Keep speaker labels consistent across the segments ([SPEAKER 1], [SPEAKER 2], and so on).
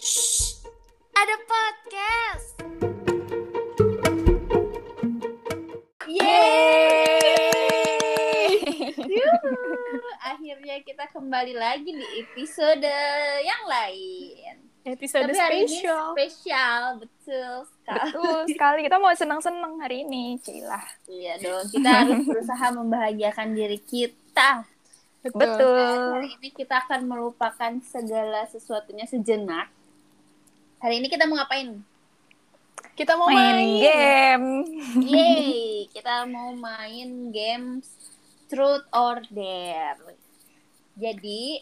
[SPEAKER 1] Shh, ada podcast.
[SPEAKER 2] Yeay! Yuhu, Akhirnya kita kembali lagi di episode yang lain.
[SPEAKER 3] Episode
[SPEAKER 2] Tapi hari ini
[SPEAKER 3] spesial.
[SPEAKER 2] spesial, betul sekali.
[SPEAKER 3] Betul sekali. Kita mau senang-senang hari ini, Cilah.
[SPEAKER 2] Iya dong, kita harus berusaha membahagiakan diri kita. Dan
[SPEAKER 3] Betul.
[SPEAKER 2] hari ini kita akan melupakan segala sesuatunya sejenak. Hari ini kita mau ngapain?
[SPEAKER 3] Kita mau
[SPEAKER 1] Main
[SPEAKER 3] main,
[SPEAKER 1] game.
[SPEAKER 2] Yeay, kita mau main games Truth or Dare. Jadi,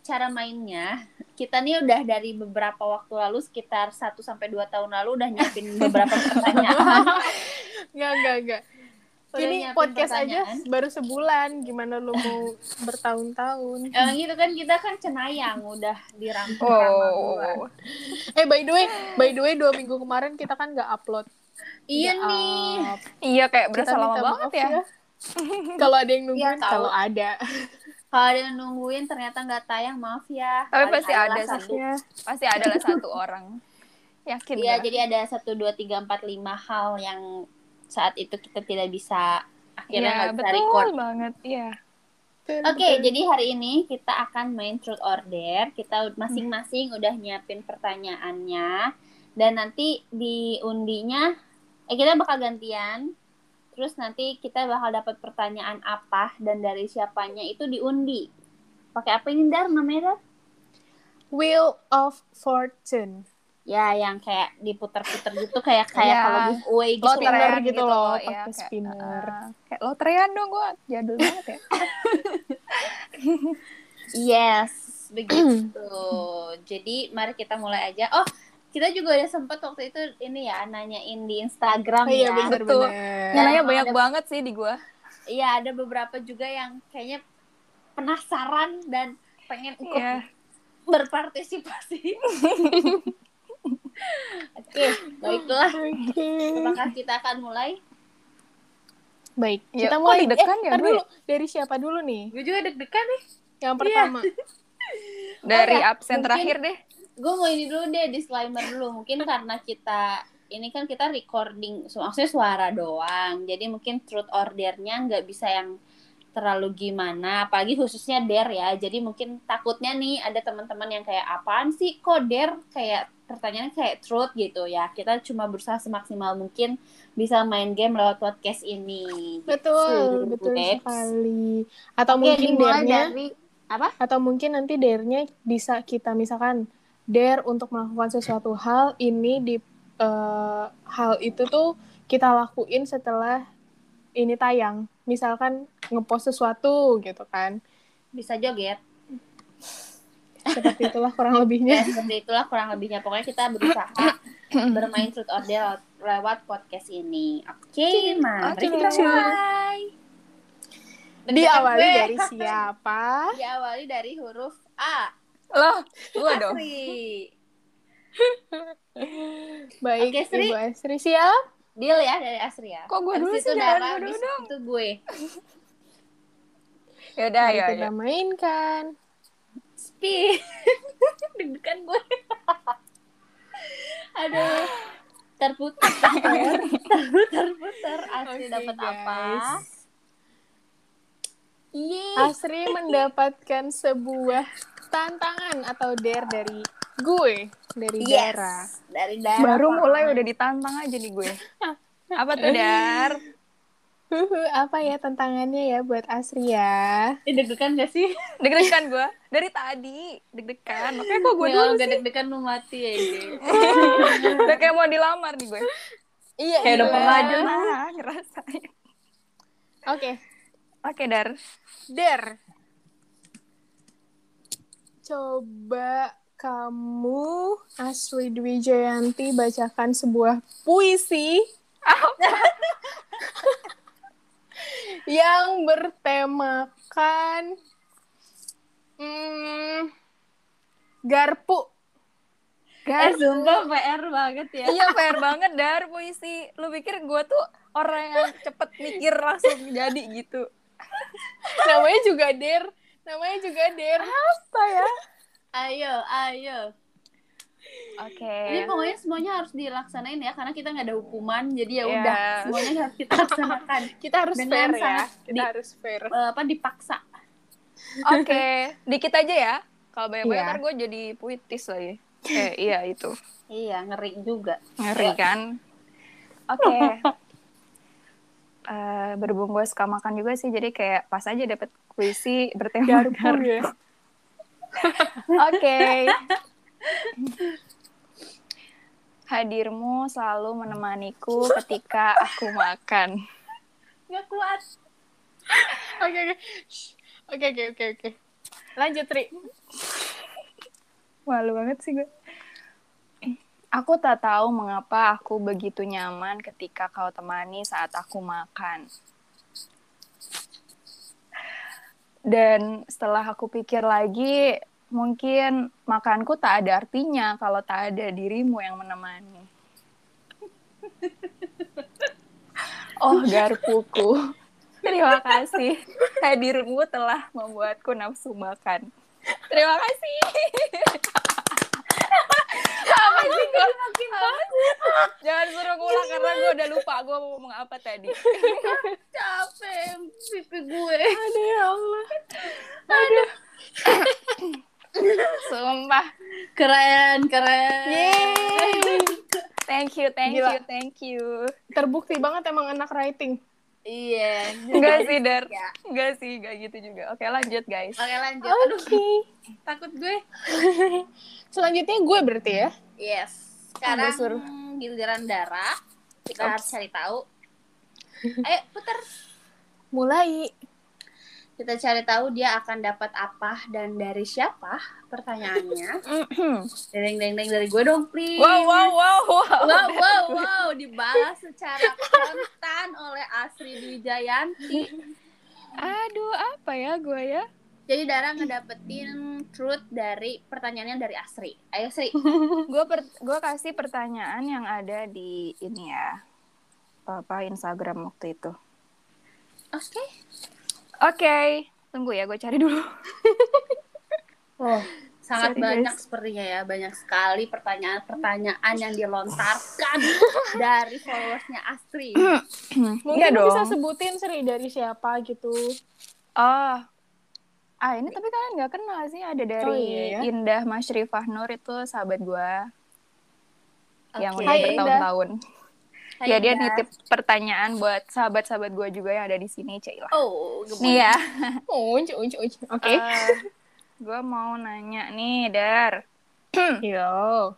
[SPEAKER 2] cara mainnya, kita nih udah dari beberapa waktu lalu, sekitar 1 sampai 2 tahun lalu udah nyiapin beberapa pertanyaan.
[SPEAKER 3] Enggak, enggak, enggak. Ini podcast aja baru sebulan. Gimana lu mau bertahun-tahun?
[SPEAKER 2] Emang gitu kan kita kan cenayang udah duluan.
[SPEAKER 1] Oh.
[SPEAKER 3] Eh, by the way, by the way, dua minggu kemarin kita kan nggak upload.
[SPEAKER 2] Iya
[SPEAKER 3] Nggak
[SPEAKER 2] nih.
[SPEAKER 3] up.
[SPEAKER 1] Iya kayak
[SPEAKER 3] Kita
[SPEAKER 1] berasa lama banget
[SPEAKER 3] maaf
[SPEAKER 1] ya.
[SPEAKER 3] Kalau ada yang
[SPEAKER 2] Iya,
[SPEAKER 3] nungguin,
[SPEAKER 2] tahu.
[SPEAKER 3] kalau ada.
[SPEAKER 2] Kalau ada yang nungguin ternyata nggak tayang, maaf ya.
[SPEAKER 1] Tapi pasti ada
[SPEAKER 2] satu.
[SPEAKER 3] Ya.
[SPEAKER 1] Pasti adalah satu orang. Yakin
[SPEAKER 2] Iya,
[SPEAKER 1] gak?
[SPEAKER 2] jadi ada satu dua tiga empat lima hal yang saat itu kita tidak bisa akhirnya
[SPEAKER 1] Iya,
[SPEAKER 2] nggak bisa
[SPEAKER 1] betul
[SPEAKER 2] record.
[SPEAKER 1] banget. Iya.
[SPEAKER 2] Oke, jadi hari ini kita akan main truth or dare. Kita masing-masing udah nyiapin pertanyaannya dan nanti di undinya eh kita bakal gantian. Terus nanti kita bakal dapat pertanyaan apa dan dari siapanya itu diundi. Pakai apa ini Dar namanya Dar?
[SPEAKER 3] Wheel of Fortune.
[SPEAKER 2] Ya, yang kayak diputer-puter gitu kayak kayak
[SPEAKER 1] Iya.
[SPEAKER 2] kalau giveaway gitu.
[SPEAKER 3] Spinner gitu loh,
[SPEAKER 1] iya,
[SPEAKER 3] pakai
[SPEAKER 1] kayak,
[SPEAKER 3] spinner.
[SPEAKER 1] uh, kayak loterian dong gue jadul banget ya.
[SPEAKER 2] Yes, begitu. Jadi mari kita mulai aja. Oh, kita juga udah sempet waktu itu ini ya nanyain di Instagram
[SPEAKER 3] Oh, iya,
[SPEAKER 2] ya.
[SPEAKER 3] bener,
[SPEAKER 1] Betul.
[SPEAKER 3] bener.
[SPEAKER 1] Nanya banyak
[SPEAKER 2] ada-
[SPEAKER 1] banget sih di gue.
[SPEAKER 2] Iya, ada beberapa juga yang kayaknya penasaran dan pengen ikut
[SPEAKER 1] Iya.
[SPEAKER 2] berpartisipasi. Oke, baiklah.
[SPEAKER 3] Oke.
[SPEAKER 2] Apakah kita akan mulai?
[SPEAKER 3] Baik,
[SPEAKER 1] Ya,
[SPEAKER 3] kita mulai.
[SPEAKER 1] deg-degan
[SPEAKER 3] eh,
[SPEAKER 1] ya,
[SPEAKER 3] dulu. Dari siapa dulu nih?
[SPEAKER 2] Gue juga deg-degan nih.
[SPEAKER 3] Yang pertama.
[SPEAKER 2] Oh,
[SPEAKER 1] Dari
[SPEAKER 2] ya,
[SPEAKER 1] absen
[SPEAKER 2] mungkin-
[SPEAKER 1] terakhir deh.
[SPEAKER 2] Gue mau ini dulu deh, disclaimer dulu. Mungkin karena kita ini kan kita recording, so- maksudnya suara doang. Jadi mungkin truth or dare-nya nggak bisa yang terlalu gimana, apalagi khususnya dare ya. Jadi mungkin takutnya nih ada teman-teman yang kayak apaan sih kok dare kayak pertanyaannya kayak truth gitu ya. Kita cuma berusaha semaksimal mungkin bisa main game lewat podcast ini.
[SPEAKER 3] Betul,
[SPEAKER 2] Gitu,
[SPEAKER 3] betul
[SPEAKER 2] Babes.
[SPEAKER 3] sekali. Atau
[SPEAKER 2] Oke,
[SPEAKER 3] mungkin dare-nya
[SPEAKER 2] dari apa?
[SPEAKER 3] atau mungkin nanti dare-nya bisa kita misalkan dare untuk melakukan sesuatu hal ini di eh, hal itu tuh kita lakuin setelah ini tayang. Misalkan ngepost sesuatu gitu kan.
[SPEAKER 2] Bisa joget.
[SPEAKER 3] Seperti itulah kurang
[SPEAKER 2] Ya,
[SPEAKER 3] lebihnya.
[SPEAKER 2] seperti itulah kurang lebihnya. Pokoknya kita berusaha bermain truth or dare lewat podcast ini. Oke, mari
[SPEAKER 1] Oke.
[SPEAKER 2] kita mulai.
[SPEAKER 3] Diawali
[SPEAKER 2] Gue
[SPEAKER 3] dari siapa?
[SPEAKER 2] diawali dari huruf A.
[SPEAKER 1] Loh, gue dong.
[SPEAKER 3] Baik,
[SPEAKER 2] Oke, Sri.
[SPEAKER 3] Ibu Asri siap?
[SPEAKER 2] Deal ya dari Asri ya.
[SPEAKER 1] Kok gue dulu
[SPEAKER 2] itu
[SPEAKER 1] sih? Jangan
[SPEAKER 2] Dara,
[SPEAKER 1] gue dulu dong.
[SPEAKER 2] itu gue.
[SPEAKER 1] Yaudah,
[SPEAKER 3] Mari
[SPEAKER 1] ya,
[SPEAKER 3] kita mainkan.
[SPEAKER 2] Spi. Deg-degan gue. Aduh. Terputar, terputar, terputar. Asri
[SPEAKER 3] Oke,
[SPEAKER 2] dapat apa? Yeay.
[SPEAKER 3] Asri mendapatkan sebuah tantangan atau dare dari gue, dari Dara.
[SPEAKER 2] Yes. Dari Dara.
[SPEAKER 1] Baru mulai udah ditantang aja nih gue. Apa tuh, Dar?
[SPEAKER 3] Huhu, apa ya tantangannya ya buat Asri ya?
[SPEAKER 2] Eh, Deg-degan gak sih?
[SPEAKER 1] Deg-degan gue. Dari tadi. Deg-degan. Makanya kok gue
[SPEAKER 2] Ya,
[SPEAKER 1] dulu
[SPEAKER 2] gak deg-degan lu mati ya ini.
[SPEAKER 1] Udah kayak mau dilamar nih gue.
[SPEAKER 3] Iya,
[SPEAKER 2] Kayak udah
[SPEAKER 3] iya.
[SPEAKER 2] pernah aja.
[SPEAKER 1] Nah, ngerasain.
[SPEAKER 3] Oke,
[SPEAKER 1] Oke, Dar.
[SPEAKER 3] dare. Coba kamu Asri Dwi Jayanti bacakan sebuah puisi yang bertemakan hmm, garpu.
[SPEAKER 2] Eh, sumpah PR banget ya.
[SPEAKER 1] Iya fair banget Dar puisi. Lu pikir gue tuh orang yang cepet mikir langsung jadi gitu.
[SPEAKER 3] Namanya juga dare. Namanya juga dare.
[SPEAKER 1] Apa ya?
[SPEAKER 2] Ayo, ayo.
[SPEAKER 1] Oke.
[SPEAKER 2] Ini pokoknya semuanya harus dilaksanain ya karena kita nggak ada hukuman jadi ya
[SPEAKER 1] Iya.
[SPEAKER 2] udah semuanya harus kita laksanakan
[SPEAKER 3] Kita harus
[SPEAKER 2] Dengan
[SPEAKER 3] fair ya. Kita
[SPEAKER 2] di-
[SPEAKER 3] harus fair.
[SPEAKER 2] Eh, apa dipaksa.
[SPEAKER 1] Oke, dikit aja ya. Kalau banyak-banyak
[SPEAKER 3] Iya.
[SPEAKER 1] ntar gue jadi puitis lagi. Eh, iya itu.
[SPEAKER 2] Iya ngeri juga.
[SPEAKER 1] Ngeri kan? Oke. Eh, berhubung gue suka makan juga sih, jadi kayak pas aja dapet puisi bertema
[SPEAKER 3] Garpu
[SPEAKER 1] gar.
[SPEAKER 3] ya.
[SPEAKER 1] Oke. Hadirmu selalu menemaniku ketika aku makan.
[SPEAKER 2] Gak kuat.
[SPEAKER 3] Oke oke. Oke oke oke oke. Lanjut Ri.
[SPEAKER 1] Malu banget sih gue. Aku tak tahu mengapa aku begitu nyaman ketika kau temani saat aku makan. Dan setelah aku pikir lagi, mungkin makanku tak ada artinya kalau tak ada dirimu yang menemani. Oh, garpuku. Terima kasih. Hadirmu telah membuatku nafsu makan. Terima kasih. apa sih gue makin Jangan suruh ngulang karena gue udah lupa gue mau ngomong apa tadi.
[SPEAKER 2] Capek pipi gue.
[SPEAKER 3] Aduh ya Allah.
[SPEAKER 1] Sumpah.
[SPEAKER 2] Keren, keren.
[SPEAKER 3] Yeay.
[SPEAKER 1] Thank you, thank
[SPEAKER 3] Gila.
[SPEAKER 1] you, thank you.
[SPEAKER 3] Terbukti banget emang anak writing.
[SPEAKER 2] Iya.
[SPEAKER 1] Enggak sih, Dar.
[SPEAKER 2] Ya.
[SPEAKER 1] Enggak sih, enggak gitu juga. Oke, lanjut, guys.
[SPEAKER 2] Oke lanjut. Aduh,
[SPEAKER 3] Oke.
[SPEAKER 2] takut gue.
[SPEAKER 3] Selanjutnya gue berarti ya.
[SPEAKER 2] Yes. Sekarang
[SPEAKER 1] suruh.
[SPEAKER 2] giliran darah. Kita harus cari tahu. Ayo putar.
[SPEAKER 3] Mulai.
[SPEAKER 2] Kita cari tahu dia akan dapat apa dan dari siapa pertanyaannya. deng deng deng dari gue dong, please.
[SPEAKER 1] wow, wow, wow, wow.
[SPEAKER 2] Wow, wow, wow, dibahas secara kontan oleh Asri Dwi Jayanti.
[SPEAKER 1] Aduh, apa ya gue ya?
[SPEAKER 2] Jadi Dara ngedapetin truth dari pertanyaannya dari Asri. Ayo Sri.
[SPEAKER 1] Gue per- gue kasih pertanyaan yang ada di ini ya. Apa Instagram waktu itu.
[SPEAKER 2] Oke.
[SPEAKER 1] Oke, tunggu ya, gue cari dulu.
[SPEAKER 2] Oh, sangat
[SPEAKER 1] Sorry,
[SPEAKER 2] banyak
[SPEAKER 1] guys.
[SPEAKER 2] sepertinya ya, banyak sekali pertanyaan-pertanyaan yang dilontarkan dari followersnya Astri.
[SPEAKER 3] Mungkin
[SPEAKER 1] Iya
[SPEAKER 3] lu
[SPEAKER 1] dong.
[SPEAKER 3] bisa sebutin Sri dari siapa gitu.
[SPEAKER 1] Oh. Ah, ini tapi kalian nggak kenal sih. Ada dari
[SPEAKER 3] Oh, iya ya.
[SPEAKER 1] Indah Masyrifah Nur itu sahabat gue yang
[SPEAKER 2] Oke.
[SPEAKER 1] udah bertahun-tahun.
[SPEAKER 2] Hai,
[SPEAKER 1] Ya dia
[SPEAKER 2] Indah.
[SPEAKER 1] nitip pertanyaan buat sahabat-sahabat gue juga yang ada di sini, Cailah.
[SPEAKER 2] Oh,
[SPEAKER 1] Nih ya.
[SPEAKER 3] Unc, unc, unc. Oke.
[SPEAKER 1] gue mau nanya nih, Dar.
[SPEAKER 3] Yo.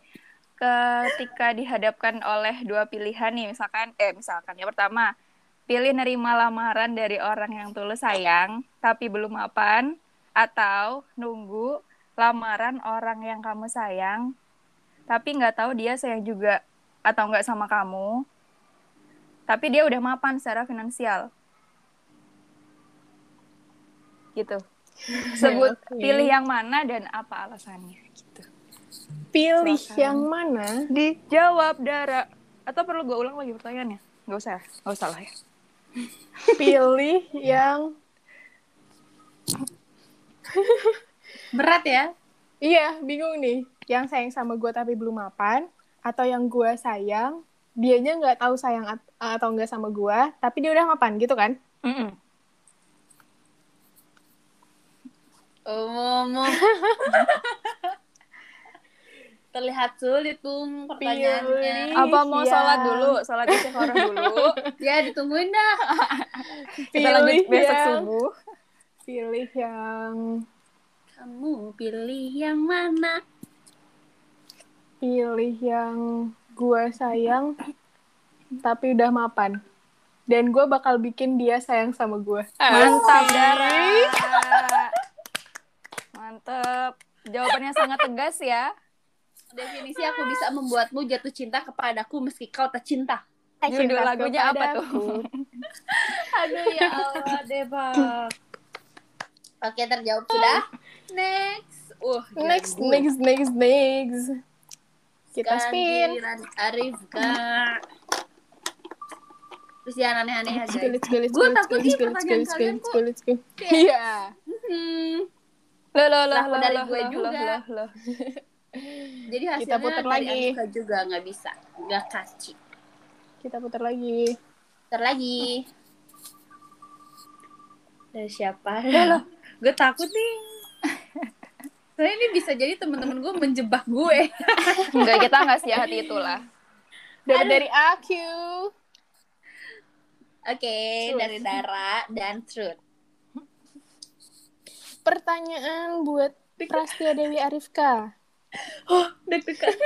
[SPEAKER 1] Ketika dihadapkan oleh dua pilihan nih, misalkan, eh misalkan, yang pertama, pilih nerima lamaran dari orang yang tulus sayang, tapi belum mapan, atau nunggu lamaran orang yang kamu sayang, tapi nggak tahu dia sayang juga atau nggak sama kamu, tapi dia udah mapan secara finansial. Gitu. Sebut
[SPEAKER 3] Oke.
[SPEAKER 1] pilih yang mana dan apa alasannya gitu.
[SPEAKER 3] Pilih
[SPEAKER 1] Silakan.
[SPEAKER 3] yang mana?
[SPEAKER 1] Dijawab Dara. Atau perlu gue ulang lagi pertanyaannya? Nggak usah, nggak usah lah ya.
[SPEAKER 3] Pilih yang
[SPEAKER 2] berat ya.
[SPEAKER 3] Iya, bingung nih. Yang sayang sama gue tapi belum mapan, atau yang gue sayang, dianya nggak tahu sayang at- atau nggak sama gue, tapi dia udah mapan gitu kan?
[SPEAKER 1] Mm-mm.
[SPEAKER 2] Oh, mau. Terlihat sulit tuh pertanyaannya.
[SPEAKER 3] Pilih.
[SPEAKER 1] Apa mau
[SPEAKER 3] yang-
[SPEAKER 1] sholat dulu? Sholat istiqoroh dulu.
[SPEAKER 2] Ya, ditungguin dah.
[SPEAKER 1] Kita lanjut
[SPEAKER 3] Pilih
[SPEAKER 1] besok
[SPEAKER 3] yang-
[SPEAKER 1] subuh.
[SPEAKER 3] Pilih yang
[SPEAKER 2] Kamu pilih yang mana?
[SPEAKER 3] pilih yang gue sayang tapi udah mapan. Dan gue bakal bikin dia sayang sama gue.
[SPEAKER 1] Mantap, Dara. Mantap. Jawabannya sangat tegas ya.
[SPEAKER 2] Definisi aku bisa membuatmu jatuh cinta kepadaku meski kau tak cinta.
[SPEAKER 1] Judul lagunya apa tuh?
[SPEAKER 2] Aduh ya Allah, Debak. Oke, terjawab sudah. Next. Uh,
[SPEAKER 3] Next, next, next, next. Kita
[SPEAKER 2] Sekarang
[SPEAKER 3] spin.
[SPEAKER 2] Arif, Kak. Terus jangan aneh-aneh
[SPEAKER 3] Let's go,
[SPEAKER 2] guys.
[SPEAKER 3] let's go, let's
[SPEAKER 2] Gue
[SPEAKER 3] go, let's go,
[SPEAKER 2] takut
[SPEAKER 3] let's
[SPEAKER 2] nih
[SPEAKER 3] go, let's go,
[SPEAKER 2] pertanyaan
[SPEAKER 3] let's go,
[SPEAKER 2] kalian
[SPEAKER 3] let's go, Iya.
[SPEAKER 2] Hmm.
[SPEAKER 1] Loh, loh, loh,
[SPEAKER 2] Laku
[SPEAKER 1] loh,
[SPEAKER 2] dari
[SPEAKER 1] loh,
[SPEAKER 2] gue juga. Jadi
[SPEAKER 3] Kita
[SPEAKER 2] hasilnya
[SPEAKER 3] putar
[SPEAKER 2] dari
[SPEAKER 3] lagi.
[SPEAKER 2] Anissa juga nggak bisa. Nggak kasih.
[SPEAKER 3] Kita putar lagi.
[SPEAKER 2] Putar lagi. Dari siapa? gue takut nih. Soalnya ini bisa jadi teman-teman gue menjebak gue.
[SPEAKER 1] Enggak, kita nggak sejahat itulah.
[SPEAKER 3] Dari dari aku.
[SPEAKER 2] Oke,
[SPEAKER 3] Truth.
[SPEAKER 2] dari Dara dan Truth.
[SPEAKER 3] Pertanyaan buat Prastia Dewi Arifka.
[SPEAKER 2] Deg-degan.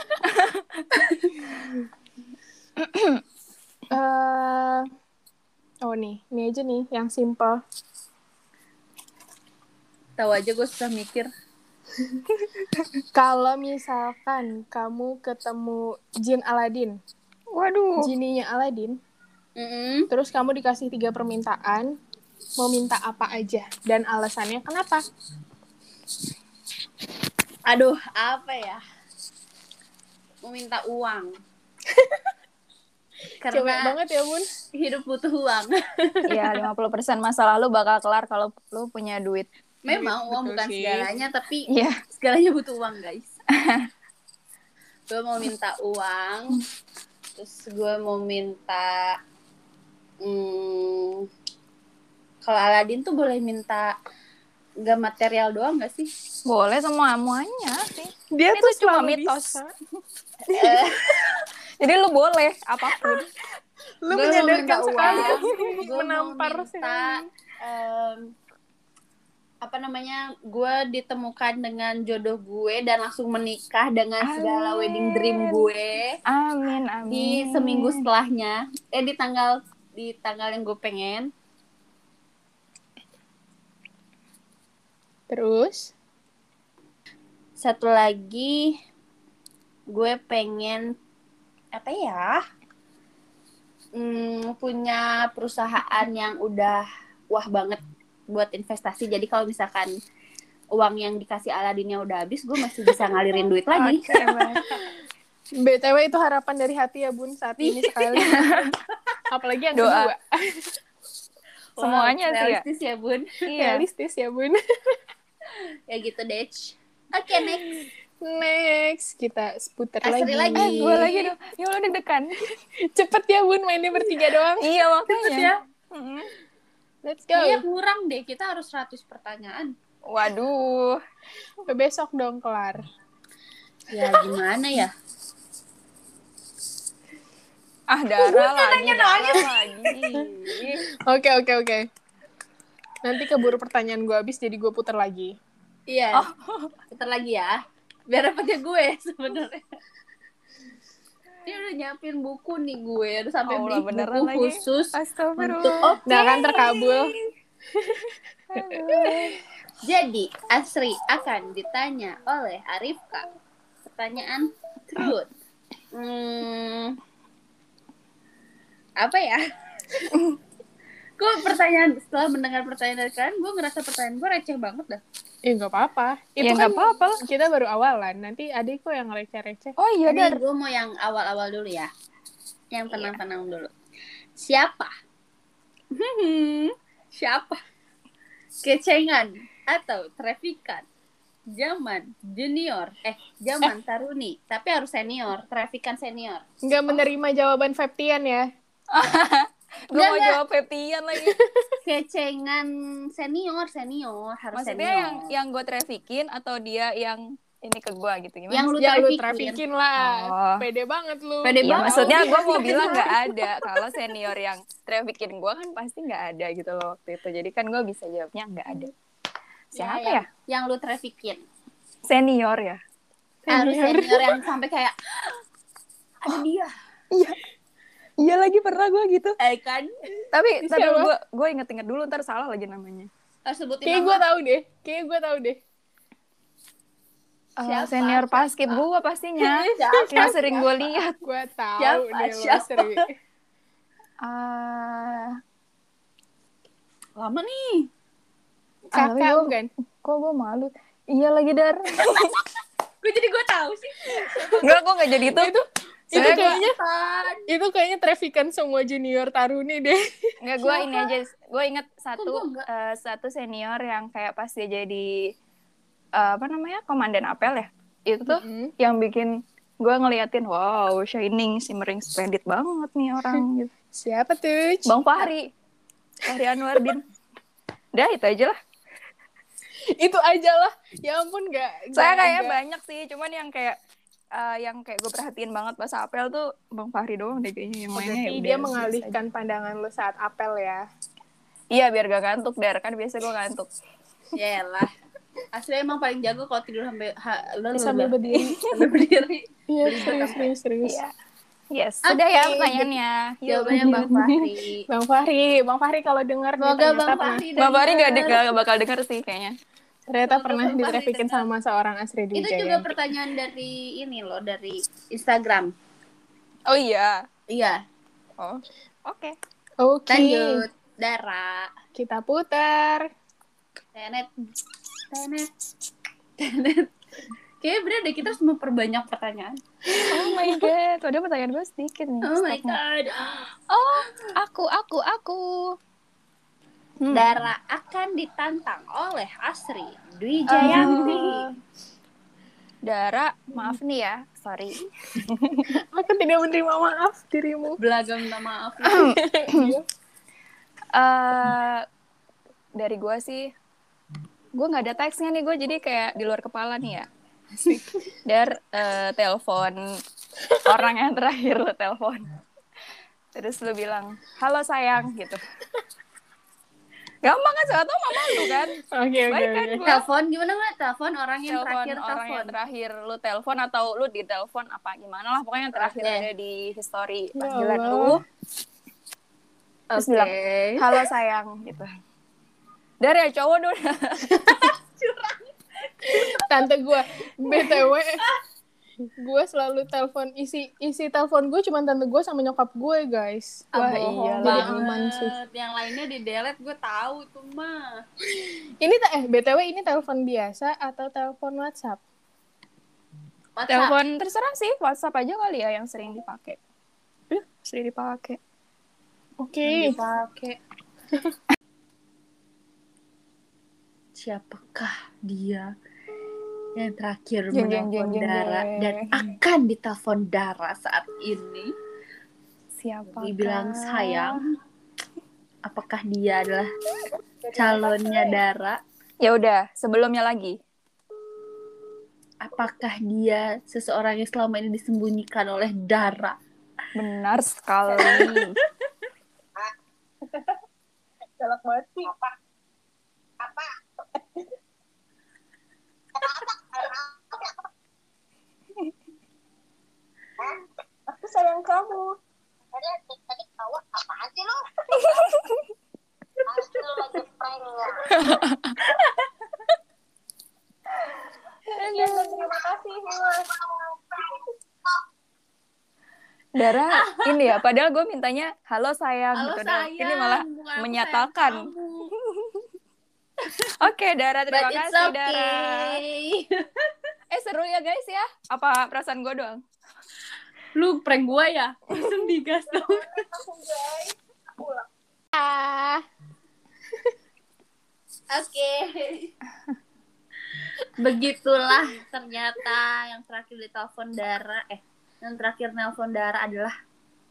[SPEAKER 3] eh oh nih, ini aja nih yang simple.
[SPEAKER 2] Tahu aja gue susah mikir.
[SPEAKER 3] Kalau misalkan kamu ketemu Jin Aladin,
[SPEAKER 1] Waduh.
[SPEAKER 3] Jininya Aladin,
[SPEAKER 2] Mm-mm.
[SPEAKER 3] terus kamu dikasih tiga permintaan, mau minta apa aja dan alasannya kenapa?
[SPEAKER 2] Aduh, apa ya? Mau minta uang.
[SPEAKER 3] Cewek
[SPEAKER 2] Karena
[SPEAKER 3] banget ya bun.
[SPEAKER 2] hidup butuh uang.
[SPEAKER 1] Iya, 50% masa lalu bakal kelar kalau lu punya duit.
[SPEAKER 2] Memang uang
[SPEAKER 3] Betul
[SPEAKER 2] bukan
[SPEAKER 3] sih.
[SPEAKER 2] segalanya, tapi
[SPEAKER 1] Iya.
[SPEAKER 2] segalanya butuh uang, guys. gue mau minta uang, terus gue mau minta, hmm, kalau Aladin tuh boleh minta gak material doang gak sih?
[SPEAKER 1] Boleh semua semuanya sih.
[SPEAKER 3] Dia
[SPEAKER 1] Itu
[SPEAKER 3] tuh
[SPEAKER 1] cuma mitos.
[SPEAKER 2] Eh,
[SPEAKER 1] Jadi lu boleh
[SPEAKER 2] apa pun. Lu
[SPEAKER 3] menyadarkan sekali
[SPEAKER 2] uang,
[SPEAKER 3] untuk
[SPEAKER 2] gue mau
[SPEAKER 3] menampar
[SPEAKER 2] minta,
[SPEAKER 3] sih.
[SPEAKER 2] Apa namanya gue ditemukan dengan jodoh gue dan langsung menikah dengan segala
[SPEAKER 1] Amin.
[SPEAKER 2] wedding dream gue
[SPEAKER 1] Amin, amin.
[SPEAKER 2] di seminggu setelahnya. Eh di tanggal di tanggal yang gue pengen.
[SPEAKER 3] Terus,
[SPEAKER 2] satu lagi gue pengen apa ya? Hmm, punya perusahaan yang udah wah banget buat investasi jadi kalau misalkan uang yang dikasih Aladinnya udah habis gue masih bisa ngalirin duit lagi
[SPEAKER 1] baik.
[SPEAKER 3] BTW itu harapan dari hati ya bun saat ini sekali. Apalagi yang
[SPEAKER 1] Doa.
[SPEAKER 3] kedua.
[SPEAKER 2] Wow,
[SPEAKER 1] Semuanya sih ya.
[SPEAKER 2] realistis ya bun
[SPEAKER 1] Iya.
[SPEAKER 3] Realistis ya bun.
[SPEAKER 2] ya gitu deh oke next
[SPEAKER 3] Next, kita putar
[SPEAKER 2] Asri
[SPEAKER 3] lagi.
[SPEAKER 2] lagi.
[SPEAKER 1] Eh, gue lagi dong. Ya Allah deg-degan.
[SPEAKER 3] Cepet ya bun, mainnya bertiga doang.
[SPEAKER 1] iya,
[SPEAKER 2] Cepet
[SPEAKER 1] makanya.
[SPEAKER 2] ya.
[SPEAKER 3] Let's go.
[SPEAKER 2] Kayaknya kurang deh kita harus 100 pertanyaan
[SPEAKER 1] Waduh.
[SPEAKER 3] Besok dong kelar.
[SPEAKER 2] ya gimana ya
[SPEAKER 1] Ah, darah lagi. Darah lagi.
[SPEAKER 3] Oke, oke, oke. Nanti keburu pertanyaan gue habis, jadi gue putar lagi.
[SPEAKER 2] Iya. Putar lagi ya. Biar dapetnya gue sebenarnya. Dia udah nyiapin buku nih gue. Udah sampai
[SPEAKER 1] Allah,
[SPEAKER 2] beli buku
[SPEAKER 1] lagi.
[SPEAKER 2] khusus untuk oh,
[SPEAKER 3] Nah kan terkabul.
[SPEAKER 2] Jadi Asri akan ditanya oleh Arifka. Pertanyaan truth. Hmm, apa ya? Gue pertanyaan setelah mendengar pertanyaan dari kalian, gue ngerasa pertanyaan gue receh banget dah.
[SPEAKER 3] Eh nggak apa-apa.
[SPEAKER 1] Ya nggak apa-apa lah.
[SPEAKER 3] Kita baru awalan. Nanti adik kok yang receh-receh.
[SPEAKER 1] Oh iya, Dar.
[SPEAKER 2] gue mau yang awal-awal dulu ya. Yang tenang-tenang dulu. Siapa? Siapa? Kecengan atau trafikan? Zaman junior, eh zaman taruni, tapi harus senior, trafikan senior.
[SPEAKER 3] Nggak menerima jawaban Feptian ya.
[SPEAKER 1] Gue mau jawab Peptian lagi.
[SPEAKER 2] Kecengan senior, senior, harus
[SPEAKER 1] Maksudnya
[SPEAKER 2] senior.
[SPEAKER 1] yang yang gue traffickin atau dia yang ini ke gue gitu gimana?
[SPEAKER 2] Yang lu
[SPEAKER 3] ya lu
[SPEAKER 2] trafikin.
[SPEAKER 3] trafikin lah.
[SPEAKER 1] Oh.
[SPEAKER 3] Pede banget lu.
[SPEAKER 2] Pede
[SPEAKER 1] Iya,
[SPEAKER 2] banget.
[SPEAKER 1] maksudnya gue mau bilang nggak ada. Kalau senior yang traffickin gue kan pasti nggak ada gitu loh waktu itu. Jadi kan gue bisa jawabnya nggak ada. Siapa
[SPEAKER 2] yang,
[SPEAKER 1] ya?
[SPEAKER 2] Yang lu trafikin.
[SPEAKER 1] Senior ya?
[SPEAKER 2] Harus
[SPEAKER 3] Senior.
[SPEAKER 2] senior yang sampai kayak ada dia.
[SPEAKER 1] Iya lagi pernah gue gitu.
[SPEAKER 2] Eh kan?
[SPEAKER 1] Tapi tapi gue gue inget-inget dulu ntar salah lagi namanya.
[SPEAKER 2] Harus sebutin
[SPEAKER 3] Kayak gue tahu deh. Kayak gue tahu deh.
[SPEAKER 1] Eh,
[SPEAKER 2] Siapa?
[SPEAKER 1] senior basket gue pastinya.
[SPEAKER 2] Siapa?
[SPEAKER 1] yang sering gue lihat.
[SPEAKER 3] Gue tahu
[SPEAKER 2] Siapa?
[SPEAKER 3] deh
[SPEAKER 2] Siapa?
[SPEAKER 1] Ah,
[SPEAKER 2] Lama nih.
[SPEAKER 1] Ah,
[SPEAKER 3] Kakak
[SPEAKER 1] gua-
[SPEAKER 3] bukan?
[SPEAKER 1] kok gue malu. Iya lagi dar.
[SPEAKER 2] Gue jadi gue tahu sih.
[SPEAKER 1] Enggak, gue nggak jadi itu.
[SPEAKER 3] Itu itu kayaknya
[SPEAKER 2] Kan.
[SPEAKER 3] itu kayaknya trafikan semua junior taruni deh.
[SPEAKER 1] Enggak, gue ini aja. Gue inget satu
[SPEAKER 2] nggak?
[SPEAKER 1] eh, satu senior yang kayak pas dia jadi eh, apa namanya komandan apel ya. itu tuh
[SPEAKER 3] Mm-mm.
[SPEAKER 1] yang bikin gue ngeliatin wow shining shimmering splendid banget nih orang gitu.
[SPEAKER 3] Siapa tuh?
[SPEAKER 1] Bang Fahri Fahri Anwardin Udah itu aja lah
[SPEAKER 3] Itu aja lah. Ya ampun gak.
[SPEAKER 1] Saya kayaknya banyak sih Cuman yang kayak eh, Yang kayak gue perhatiin banget pas apel tuh Bang Fahri doang deh kayaknya Yang ya
[SPEAKER 3] Berarti
[SPEAKER 1] udah
[SPEAKER 3] dia mengalihkan pandangan lu saat apel ya.
[SPEAKER 1] aja. Iya biar gak ngantuk Dar Kan biasa gue ngantuk
[SPEAKER 2] Yaelah. Asli emang paling jago kalau tidur sampai ha, lo
[SPEAKER 3] Sambil berdiri.
[SPEAKER 2] sambil berdiri.
[SPEAKER 3] Iya, serius, serius, serius.
[SPEAKER 1] Iya Yes Sudah ya pertanyaannya.
[SPEAKER 2] Jawabannya Bang Fahri.
[SPEAKER 3] Bang Fahri, Bang Fahri kalau dengar
[SPEAKER 2] Semoga Bang Fahri
[SPEAKER 1] Bang Fahri gak, gak bakal denger sih kayaknya
[SPEAKER 3] ternyata pernah ditrafikin sama seorang Asri
[SPEAKER 2] Itu
[SPEAKER 3] Wijaya.
[SPEAKER 2] juga pertanyaan dari ini loh, dari Instagram.
[SPEAKER 1] Oh iya
[SPEAKER 2] Iya.
[SPEAKER 1] Oh Oke
[SPEAKER 3] Oke,
[SPEAKER 2] Lanjut. Dara.
[SPEAKER 3] kita putar.
[SPEAKER 2] Tenet. Tenet. Tenet. Kayaknya bener deh kita harus memperbanyak pertanyaan.
[SPEAKER 1] Oh my god Padahal pertanyaan gue sedikit nih
[SPEAKER 2] Oh my god.
[SPEAKER 1] Oh Aku Aku Aku Hmm.
[SPEAKER 2] Dara akan ditantang oleh Asri Dwi Jayanti.
[SPEAKER 3] Oh.
[SPEAKER 1] Dara, maaf nih ya, sorry.
[SPEAKER 3] Aku tidak menerima maaf dirimu.
[SPEAKER 2] Belaga minta maaf.
[SPEAKER 1] eh dari gue sih, gue nggak ada teksnya nih, gue jadi kayak di luar kepala nih ya. Dar, eh, telepon orang yang terakhir lo telepon. Terus lo bilang, halo sayang, gitu. Gampang kan, soalnya tau mama lu kan.
[SPEAKER 3] Oke, oke,
[SPEAKER 1] Baik kan gue.
[SPEAKER 2] Telepon gimana nggak? Telepon orang yang
[SPEAKER 1] telepon
[SPEAKER 2] terakhir
[SPEAKER 1] orang
[SPEAKER 2] telepon.
[SPEAKER 1] yang terakhir lu telepon atau lu di telepon apa gimana lah pokoknya yang terakhir
[SPEAKER 2] Oke.
[SPEAKER 1] ada di history
[SPEAKER 3] Ya
[SPEAKER 1] panggilan
[SPEAKER 3] Allah.
[SPEAKER 1] lu terus
[SPEAKER 2] Oke.
[SPEAKER 1] bilang halo sayang gitu dari ya cowok dong
[SPEAKER 3] Tante gue, BTW, gue selalu telepon isi isi telepon gue cuma tante gue sama nyokap gue guys.
[SPEAKER 2] Ah,
[SPEAKER 1] Wah, iyalah.
[SPEAKER 3] Jadi
[SPEAKER 2] banget.
[SPEAKER 3] aman sih.
[SPEAKER 2] Yang lainnya di delete gue tahu tuh mah.
[SPEAKER 3] Ini eh BTW ini telepon biasa atau telepon WhatsApp?
[SPEAKER 2] WhatsApp.
[SPEAKER 1] telepon terserah sih WhatsApp aja kali ya yang sering dipakai Duh, sering dipakai
[SPEAKER 3] Oke.
[SPEAKER 2] Dipakai. Siapakah dia yang terakhir
[SPEAKER 1] Jeng,
[SPEAKER 2] menelpon
[SPEAKER 1] jeng, jeng,
[SPEAKER 2] Dara
[SPEAKER 1] jeng.
[SPEAKER 2] dan akan ditelepon Dara saat ini?
[SPEAKER 1] siapa
[SPEAKER 2] Dibilang sayang. Apakah dia adalah calonnya Dara?
[SPEAKER 1] ya udah sebelumnya lagi
[SPEAKER 2] Apakah dia seseorang yang selama ini disembunyikan oleh Dara?
[SPEAKER 1] benar sekali
[SPEAKER 3] banget sih. Sayang kamu.
[SPEAKER 4] tadi tahu apaan sih lo? Pasti lo lagi prank ya.
[SPEAKER 3] Terima kasih, Mas.
[SPEAKER 1] Dara ini ya padahal gue mintanya halo sayang
[SPEAKER 2] Halo
[SPEAKER 1] gitu
[SPEAKER 2] sayang,
[SPEAKER 1] ini malah menyatakan oke Dara terima
[SPEAKER 2] But
[SPEAKER 1] kasih Dara
[SPEAKER 2] okay.
[SPEAKER 1] eh seru ya guys ya apa perasaan gue doang
[SPEAKER 2] Lu prank gua ya? Langsung digas dong.
[SPEAKER 3] Ah.
[SPEAKER 2] Oke. Begitulah ternyata yang terakhir ditelepon Dara eh yang terakhir nelpon Dara adalah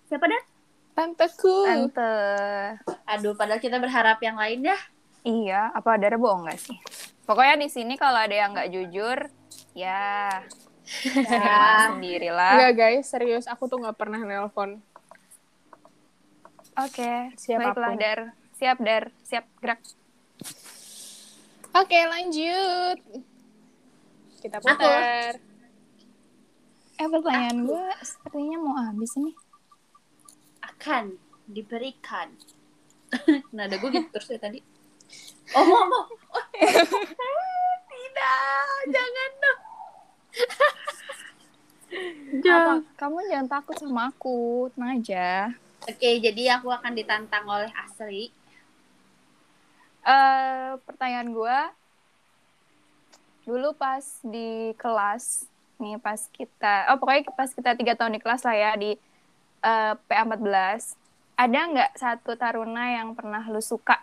[SPEAKER 2] siapa Dan?
[SPEAKER 3] Tanteku.
[SPEAKER 1] tante
[SPEAKER 2] Aduh, padahal kita berharap yang lain ya.
[SPEAKER 1] iya apa Dara bohong gak sih pokoknya di sini kalau ada yang nggak jujur ya terima sendirilah
[SPEAKER 3] Enggak guys, serius aku tuh nggak pernah nelpon.
[SPEAKER 1] oke
[SPEAKER 3] Siapa pun.
[SPEAKER 1] baiklah Dar siap Dar siap gerak
[SPEAKER 3] Oke, lanjut. Kita putar.
[SPEAKER 1] eh pertanyaan gue sepertinya mau habis ini
[SPEAKER 2] Akan diberikan. Nada gue gitu terus ya tadi. Oh, mau, mau. Oh. Tidak, jangan dong.
[SPEAKER 1] Apa? Kamu jangan takut sama aku. Tenang aja.
[SPEAKER 2] Oke, jadi aku akan ditantang oleh Asri.
[SPEAKER 1] eh pertanyaan gue dulu pas di kelas nih pas kita oh pokoknya pas kita tiga tahun di kelas lah ya di eh, PA14 ada nggak satu taruna yang pernah lu suka?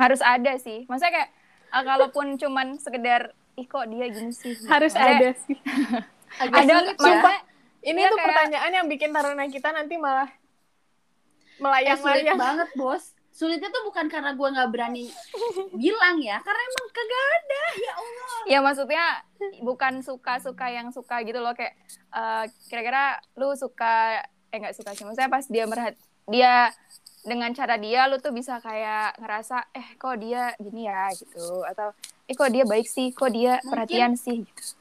[SPEAKER 1] Harus ada sih. Maksudnya kayak eh, kalaupun cuman sekedar ih kok dia gini sih
[SPEAKER 3] Harus
[SPEAKER 1] Maksudnya,
[SPEAKER 3] ada sih.
[SPEAKER 2] Agak
[SPEAKER 1] ada
[SPEAKER 2] ya.
[SPEAKER 1] sumpah
[SPEAKER 3] Ini
[SPEAKER 1] Iya,
[SPEAKER 3] tuh
[SPEAKER 1] kayak-
[SPEAKER 3] pertanyaan yang bikin taruna kita nanti malah
[SPEAKER 2] Eh, sulit
[SPEAKER 3] melayang-layang.
[SPEAKER 2] banget bos sulitnya tuh bukan karena gue nggak berani bilang ya karena emang kagak ada ya Allah
[SPEAKER 1] ya maksudnya bukan suka-suka yang suka gitu loh kayak eh, kira-kira lu suka eh nggak suka sih maksudnya pas dia merhat dia dengan cara dia lu tuh bisa kayak ngerasa eh kok dia gini ya? gitu. Atau eh kok dia baik sih? Kok dia
[SPEAKER 2] Mungkin-
[SPEAKER 1] perhatian sih? Gitu.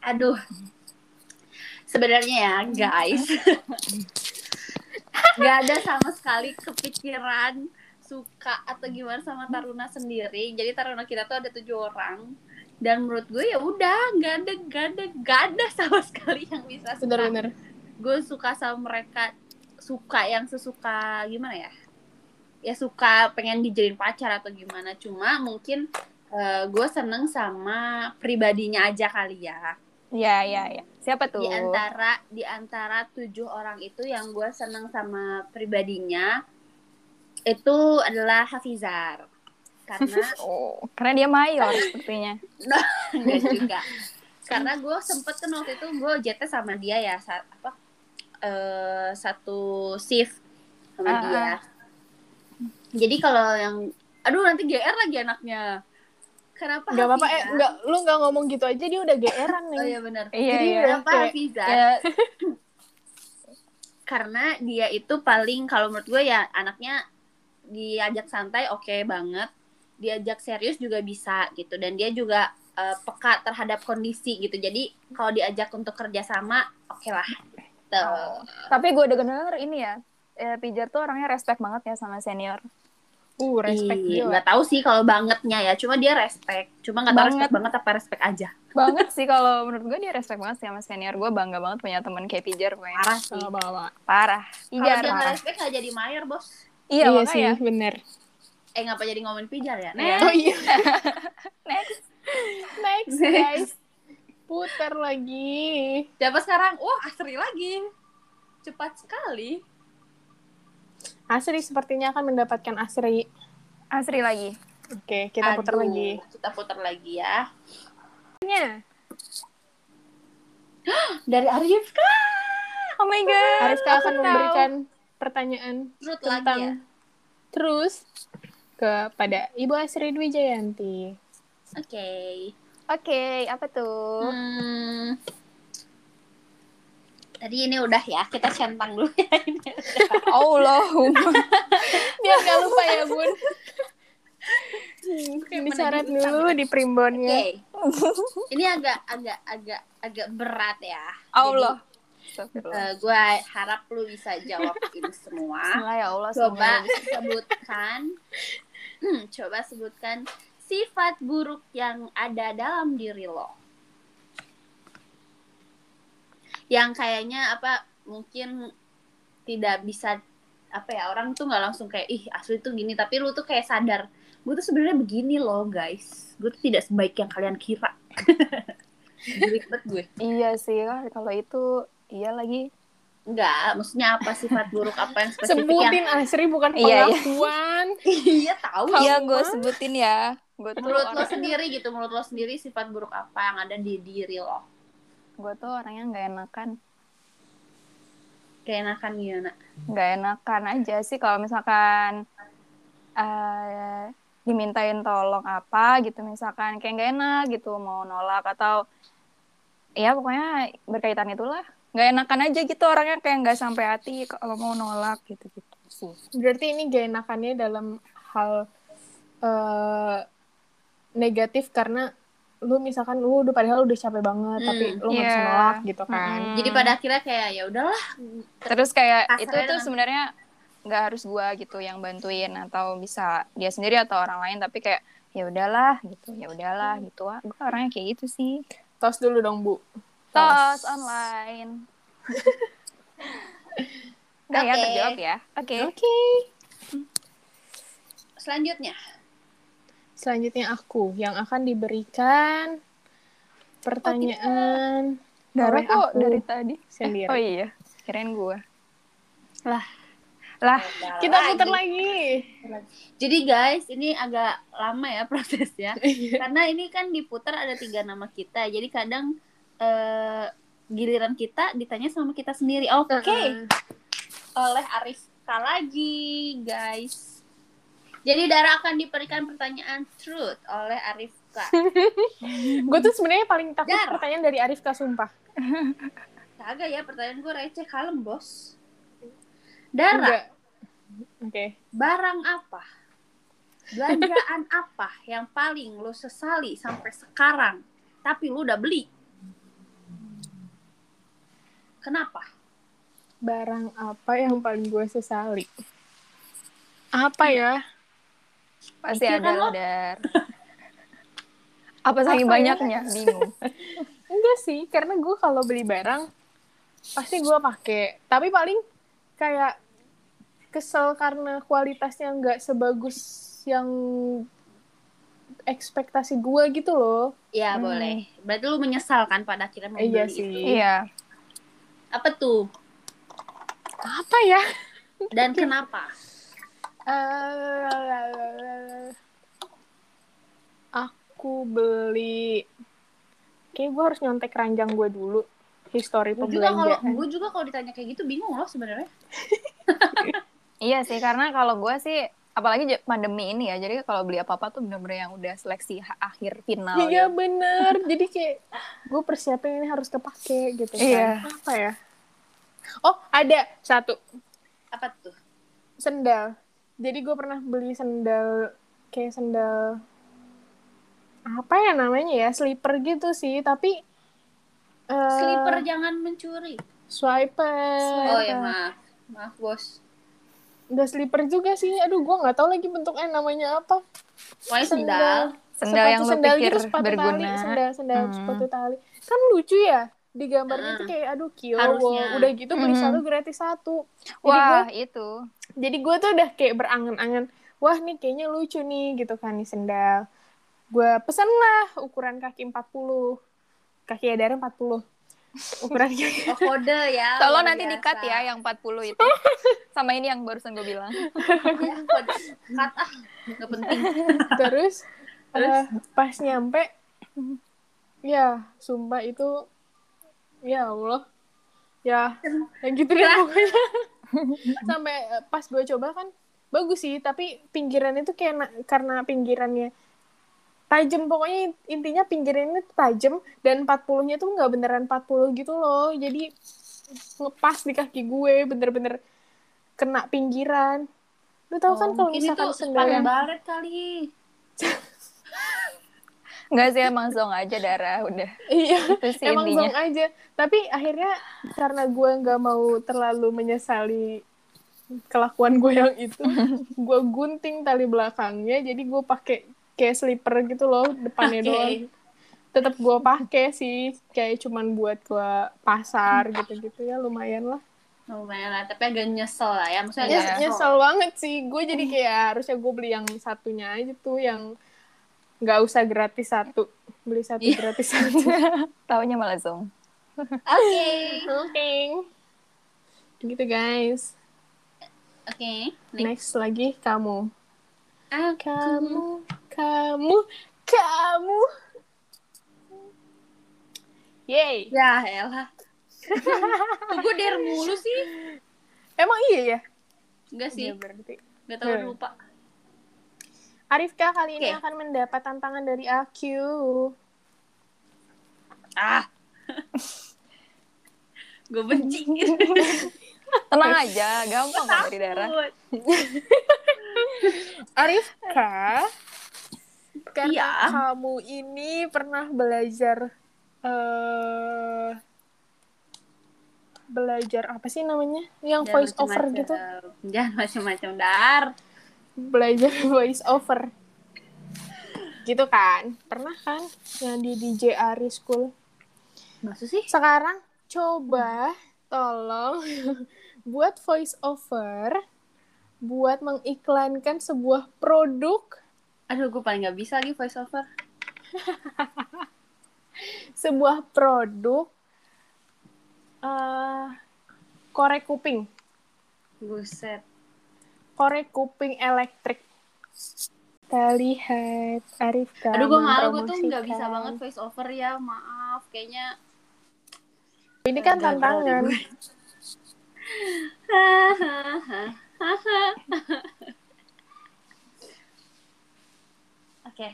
[SPEAKER 2] aduh. Sebenarnya ya guys. Nggak ada sama sekali kepikiran suka atau gimana sama Taruna sendiri. Jadi Taruna kita tuh ada tujuh orang. Dan menurut gue ya udah nggak ada nggak ada nggak ada sama sekali yang bisa suka.
[SPEAKER 3] Bener-bener.
[SPEAKER 2] gue suka sama mereka suka yang sesuka gimana ya? Ya suka pengen dijadiin pacar atau gimana. Cuma mungkin eh, gue seneng sama pribadinya aja kali ya.
[SPEAKER 1] Ya ya ya siapa tuh?
[SPEAKER 2] Di antara di antara tujuh orang itu yang gue seneng sama pribadinya itu adalah Hafizar. Karena
[SPEAKER 1] oh karena dia mayor sepertinya.
[SPEAKER 2] Enggak juga. Karena gue sempet kan waktu itu gue JT sama dia ya saat apa eh, satu shift sama
[SPEAKER 1] Ah,
[SPEAKER 2] dia. jadi kalau yang aduh nanti GR lagi anaknya. Kenapa
[SPEAKER 3] Gak apa-apa, eh,
[SPEAKER 2] Hafizar?
[SPEAKER 3] nggak, lu nggak ngomong gitu aja, dia udah geeran nih.
[SPEAKER 2] oh iya benar.
[SPEAKER 1] Iya
[SPEAKER 3] Jadi
[SPEAKER 1] iya
[SPEAKER 2] kenapa
[SPEAKER 3] kayak-
[SPEAKER 2] Hafizar
[SPEAKER 1] ya
[SPEAKER 2] karena dia itu paling kalau menurut gue ya anaknya diajak santai oke banget. Diajak serius juga bisa gitu. Dan dia juga eh, peka terhadap kondisi gitu. Jadi kalau diajak untuk kerjasama oke lah gitu.
[SPEAKER 1] tapi gue udah denger ini ya eh, Pijar tuh orangnya respect banget ya sama senior
[SPEAKER 3] Uh, respect
[SPEAKER 2] Ih,
[SPEAKER 3] gila.
[SPEAKER 2] nggak tahu sih kalau bangetnya ya cuma dia respect cuma nggak tahu
[SPEAKER 1] Banget.
[SPEAKER 2] respect banget apa respect aja
[SPEAKER 1] banget sih kalau menurut gue dia respect banget sih sama senior gue bangga banget punya teman kayak Pijar pokoknya
[SPEAKER 2] parah sih
[SPEAKER 3] bawa.
[SPEAKER 1] parah
[SPEAKER 2] kalau
[SPEAKER 1] Pijar
[SPEAKER 2] dia nggak
[SPEAKER 1] parah
[SPEAKER 2] respect nggak jadi mayor bos
[SPEAKER 1] iya,
[SPEAKER 3] Iya, sih, bener.
[SPEAKER 2] eh ngapa jadi ngomongin pijar ya
[SPEAKER 1] Iya.
[SPEAKER 3] Oh iya.
[SPEAKER 1] next
[SPEAKER 3] Next, guys. Putar lagi.
[SPEAKER 2] siapa sekarang wah Asri lagi cepat sekali
[SPEAKER 3] Asri sepertinya akan mendapatkan Asri.
[SPEAKER 1] Asri lagi
[SPEAKER 3] Oke, kita putar lagi.
[SPEAKER 2] Kita putar lagi ya.
[SPEAKER 3] Nya,
[SPEAKER 2] Dari Arifka.
[SPEAKER 1] oh my god
[SPEAKER 3] Ariska
[SPEAKER 1] aku
[SPEAKER 3] akan
[SPEAKER 1] tahu.
[SPEAKER 3] memberikan pertanyaan
[SPEAKER 2] Truth
[SPEAKER 3] tentang
[SPEAKER 2] lagi ya.
[SPEAKER 3] terus kepada Ibu Asri Dwi Jayanti.
[SPEAKER 2] Oke.
[SPEAKER 1] Oke apa tuh
[SPEAKER 2] Hmm. Tadi ini udah ya, kita centang dulu ya. Ini.
[SPEAKER 1] Allahumma
[SPEAKER 3] Biar nggak lupa ya, Bun.
[SPEAKER 2] Menagih utang
[SPEAKER 3] dulu di primbonnya.
[SPEAKER 2] Ini agak agak agak agak berat ya.
[SPEAKER 1] Allah
[SPEAKER 2] Jadi, eh, gue harap lu bisa jawab ini semua.
[SPEAKER 1] Ya Allah
[SPEAKER 2] Coba sebutkan. Hmm, coba sebutkan sifat buruk yang ada dalam diri lo. Yang kayaknya apa mungkin tidak bisa apa ya orang tuh nggak langsung kayak ih asli tuh gini. Tapi lu tuh kayak sadar gue tuh sebenarnya begini loh guys. Gue tuh tidak sebaik yang kalian kira. Banget gue.
[SPEAKER 1] Iya sih kalau itu iya lagi.
[SPEAKER 2] Enggak, maksudnya apa sifat buruk apa yang spesifik yang
[SPEAKER 3] Sebutin Asri bukan
[SPEAKER 1] Iya, iya.
[SPEAKER 3] pengakuan.
[SPEAKER 2] iya tahu
[SPEAKER 1] iya gue sebutin ya gue tuh
[SPEAKER 2] menurut lo
[SPEAKER 1] orang
[SPEAKER 2] sendiri gitu menurut lo sendiri sifat buruk apa yang ada di diri lo?
[SPEAKER 1] Gue tuh orangnya nggak enakan.
[SPEAKER 2] Keenakan gimana?
[SPEAKER 1] Nggak enakan aja sih kalau misalkan eh dimintain tolong apa gitu misalkan kayak nggak enak gitu mau nolak atau ya pokoknya berkaitan itulah. Nggak enakan aja gitu orangnya kayak nggak sampai hati kalau mau nolak gitu gitu sih.
[SPEAKER 3] Berarti ini gak enakannya dalam hal eh, negatif karena lu misalkan lu udah padahal udah capek banget
[SPEAKER 2] Hmm,
[SPEAKER 3] tapi lu nggak bisa
[SPEAKER 1] iya.
[SPEAKER 3] nolak gitu kan.
[SPEAKER 1] Mm-mm.
[SPEAKER 2] jadi pada akhirnya kayak ya udahlah
[SPEAKER 1] terus kayak itu tuh
[SPEAKER 2] dengan-
[SPEAKER 1] sebenarnya nggak harus gua gitu yang bantuin atau bisa dia sendiri atau orang lain tapi kayak ya udahlah gitu ya udahlah gitu ah gue orangnya kayak gitu sih
[SPEAKER 3] Tos dulu dong, Bu.
[SPEAKER 1] tos online udah ya
[SPEAKER 2] Oke.
[SPEAKER 1] terjawab ya oke
[SPEAKER 3] Oke.
[SPEAKER 2] selanjutnya
[SPEAKER 3] Selanjutnya aku yang akan diberikan pertanyaan
[SPEAKER 1] Dara
[SPEAKER 3] oleh
[SPEAKER 1] kok
[SPEAKER 3] aku
[SPEAKER 1] dari tadi
[SPEAKER 3] sendiri.
[SPEAKER 1] oh iya kirain gua Lah,
[SPEAKER 2] Udah
[SPEAKER 3] Kita putar lagi.
[SPEAKER 2] Jadi guys, ini agak lama ya prosesnya.
[SPEAKER 3] Iya.
[SPEAKER 2] Karena ini kan diputar ada tiga nama kita. Jadi kadang eh, giliran kita ditanya sama kita sendiri. Oke,
[SPEAKER 3] Heeh.
[SPEAKER 2] oleh Arifka lagi, guys. Jadi Dara akan diberikan pertanyaan truth oleh Arifka.
[SPEAKER 3] Gue tuh sebenarnya paling takut
[SPEAKER 2] Dar.
[SPEAKER 3] pertanyaan dari Arifka sumpah.
[SPEAKER 2] Kagak ya, pertanyaan gue receh kalem, bos. Dara,
[SPEAKER 3] Enggak. Oke.
[SPEAKER 2] barang apa? Belanjaan apa yang paling lo sesali sampai sekarang, tapi lo udah beli? Kenapa?
[SPEAKER 3] Barang apa yang paling gue sesali? Apa ya?
[SPEAKER 1] Pasti
[SPEAKER 2] Mikir
[SPEAKER 1] ada
[SPEAKER 2] kan?
[SPEAKER 1] Dar. Apa saking
[SPEAKER 3] ya?
[SPEAKER 1] banyaknya? Bingung.
[SPEAKER 3] Enggak sih, karena gue kalau beli barang pasti gue pakai. Tapi paling kayak kesel karena kualitasnya nggak sebagus yang ekspektasi gue gitu loh.
[SPEAKER 2] Ya
[SPEAKER 1] Hmm.
[SPEAKER 2] boleh. Berarti lu menyesal kan pada akhirnya
[SPEAKER 3] Eh, iya sih.
[SPEAKER 2] itu.
[SPEAKER 1] Iya.
[SPEAKER 2] Apa tuh?
[SPEAKER 3] Apa ya?
[SPEAKER 2] Dan kenapa?
[SPEAKER 3] Aku beli kayak gue harus nyontek ranjang gue dulu histori
[SPEAKER 2] Gue juga kalau
[SPEAKER 3] pembelanjaan
[SPEAKER 2] gue juga kalau ditanya kayak gitu bingung loh sebenarnya.
[SPEAKER 1] Iya sih, karena kalau gue sih, apalagi pandemi ini ya, jadi kalau beli apa-apa tuh bener-bener yang udah seleksi akhir final.
[SPEAKER 3] iya
[SPEAKER 1] gitu.
[SPEAKER 3] bener jadi kayak gue persiapin ini harus kepake gitu kan
[SPEAKER 1] Iya.
[SPEAKER 3] apa ya oh ada satu
[SPEAKER 2] Apa tuh?
[SPEAKER 3] sendal jadi gue pernah beli sendal kayak sendal apa ya namanya ya slipper gitu sih tapi eh,
[SPEAKER 2] Slipper jangan mencuri.
[SPEAKER 3] swiper
[SPEAKER 2] Oh ya maaf. Maaf bos.
[SPEAKER 3] Udah slipper juga sih. Aduh, gue nggak tahu lagi bentuknya namanya apa.
[SPEAKER 2] Wah sendal.
[SPEAKER 1] Sendal yang lu
[SPEAKER 3] sendal
[SPEAKER 1] pikir
[SPEAKER 3] gitu, sepatu
[SPEAKER 1] berguna.
[SPEAKER 3] tali, sendal sendal
[SPEAKER 1] Hmm.
[SPEAKER 3] sepatu tali. Kan lucu ya. Di gambarnya tuh kayak aduh kiowo.
[SPEAKER 2] Harusnya.
[SPEAKER 3] Udah gitu beli
[SPEAKER 1] Hmm.
[SPEAKER 3] satu gratis satu. Jadi
[SPEAKER 1] Wah,
[SPEAKER 3] gue
[SPEAKER 1] itu.
[SPEAKER 3] jadi gue tuh udah kayak berangan-angan. Wah, nih kayaknya lucu nih gitu kan nih sendal. Gue pesen lah ukuran kaki 40. Kaki Adara 40. Ukuran kaki.
[SPEAKER 2] Oh kode ya.
[SPEAKER 1] Tolong nanti
[SPEAKER 2] biasa.
[SPEAKER 1] di-cut ya yang 40 itu. Sama ini yang barusan gue bilang.
[SPEAKER 2] Ya. Cut ah. Gak penting.
[SPEAKER 3] Terus,
[SPEAKER 2] Terus?
[SPEAKER 3] eh, pas nyampe, ya sumpah itu, ya Allah, ya, yang gitu deh pokoknya. Sampai eh, pas gue coba kan bagus sih, tapi pinggirannya tuh kayak na- karena pinggirannya tajam pokoknya intinya pinggirannya tajam dan 40-nya tuh nggak beneran 40 gitu loh. Jadi ngepas di kaki gue bener-bener kena pinggiran. Lu tau kan kalau
[SPEAKER 2] Oh, Mungkin
[SPEAKER 3] misalkan
[SPEAKER 2] itu
[SPEAKER 3] sendal yang
[SPEAKER 2] baret kali.
[SPEAKER 1] Enggak sih, emang zong aja, Dara. Udah.
[SPEAKER 3] Iya,
[SPEAKER 1] Itu sih
[SPEAKER 3] emang
[SPEAKER 1] intinya.
[SPEAKER 3] zong aja. Tapi akhirnya karena gue nggak mau terlalu menyesali kelakuan gue yang itu, gue gunting tali belakangnya, jadi gue pakai kayak slipper gitu loh depannya
[SPEAKER 2] Oke.
[SPEAKER 3] doang. Tetap gue pakai sih, kayak cuman buat gue pasar gitu-gitu ya lumayan lah.
[SPEAKER 2] Lumayan lah, tapi agak nyesel lah ya. Maksudnya
[SPEAKER 3] Nyes-
[SPEAKER 2] agak
[SPEAKER 3] nyesel banget sih, gue jadi kayak harusnya gue beli yang satunya aja tuh yang nggak usah gratis satu, beli satu
[SPEAKER 2] Iya.
[SPEAKER 3] gratis satu.
[SPEAKER 1] Taunya malah zong.
[SPEAKER 2] Oke.
[SPEAKER 3] Oke. Gitu guys.
[SPEAKER 2] Oke. Next.
[SPEAKER 3] Next lagi kamu.
[SPEAKER 2] Aku.
[SPEAKER 3] Kamu, kamu, kamu. Yay.
[SPEAKER 2] Ya elah. Gue der mulu sih?
[SPEAKER 3] Emang iya ya?
[SPEAKER 2] Enggak sih.
[SPEAKER 3] Iya berarti.
[SPEAKER 2] Gak tau
[SPEAKER 3] Hmm.
[SPEAKER 2] lupa.
[SPEAKER 3] Arifka kali ini
[SPEAKER 2] Oke.
[SPEAKER 3] akan mendapat tantangan dari aku.
[SPEAKER 2] Ah. gue benci.
[SPEAKER 1] Tenang aja, gampang kok dari Dara.
[SPEAKER 2] Takut.
[SPEAKER 3] Arifka, karena
[SPEAKER 2] Iya.
[SPEAKER 3] kamu ini pernah belajar eh belajar apa sih namanya? Yang
[SPEAKER 2] Jangan
[SPEAKER 3] voice over gitu.
[SPEAKER 2] Jangan macam-macam dar.
[SPEAKER 3] Belajar voice over gitu kan pernah kan yang di DJ Ari School
[SPEAKER 2] Maksud sih?
[SPEAKER 3] sekarang coba tolong buat voice over buat mengiklankan sebuah produk
[SPEAKER 2] Aduh, gue paling gak bisa lagi voice over.
[SPEAKER 3] sebuah produk eh korek kuping
[SPEAKER 2] Buset.
[SPEAKER 3] Korek kuping elektrik. Kita lihat Arifka
[SPEAKER 2] Aduh gue malu gue tuh nggak bisa banget voice over ya, maaf. Kayaknya
[SPEAKER 3] Ini kan tantangan.
[SPEAKER 2] gue. Oke.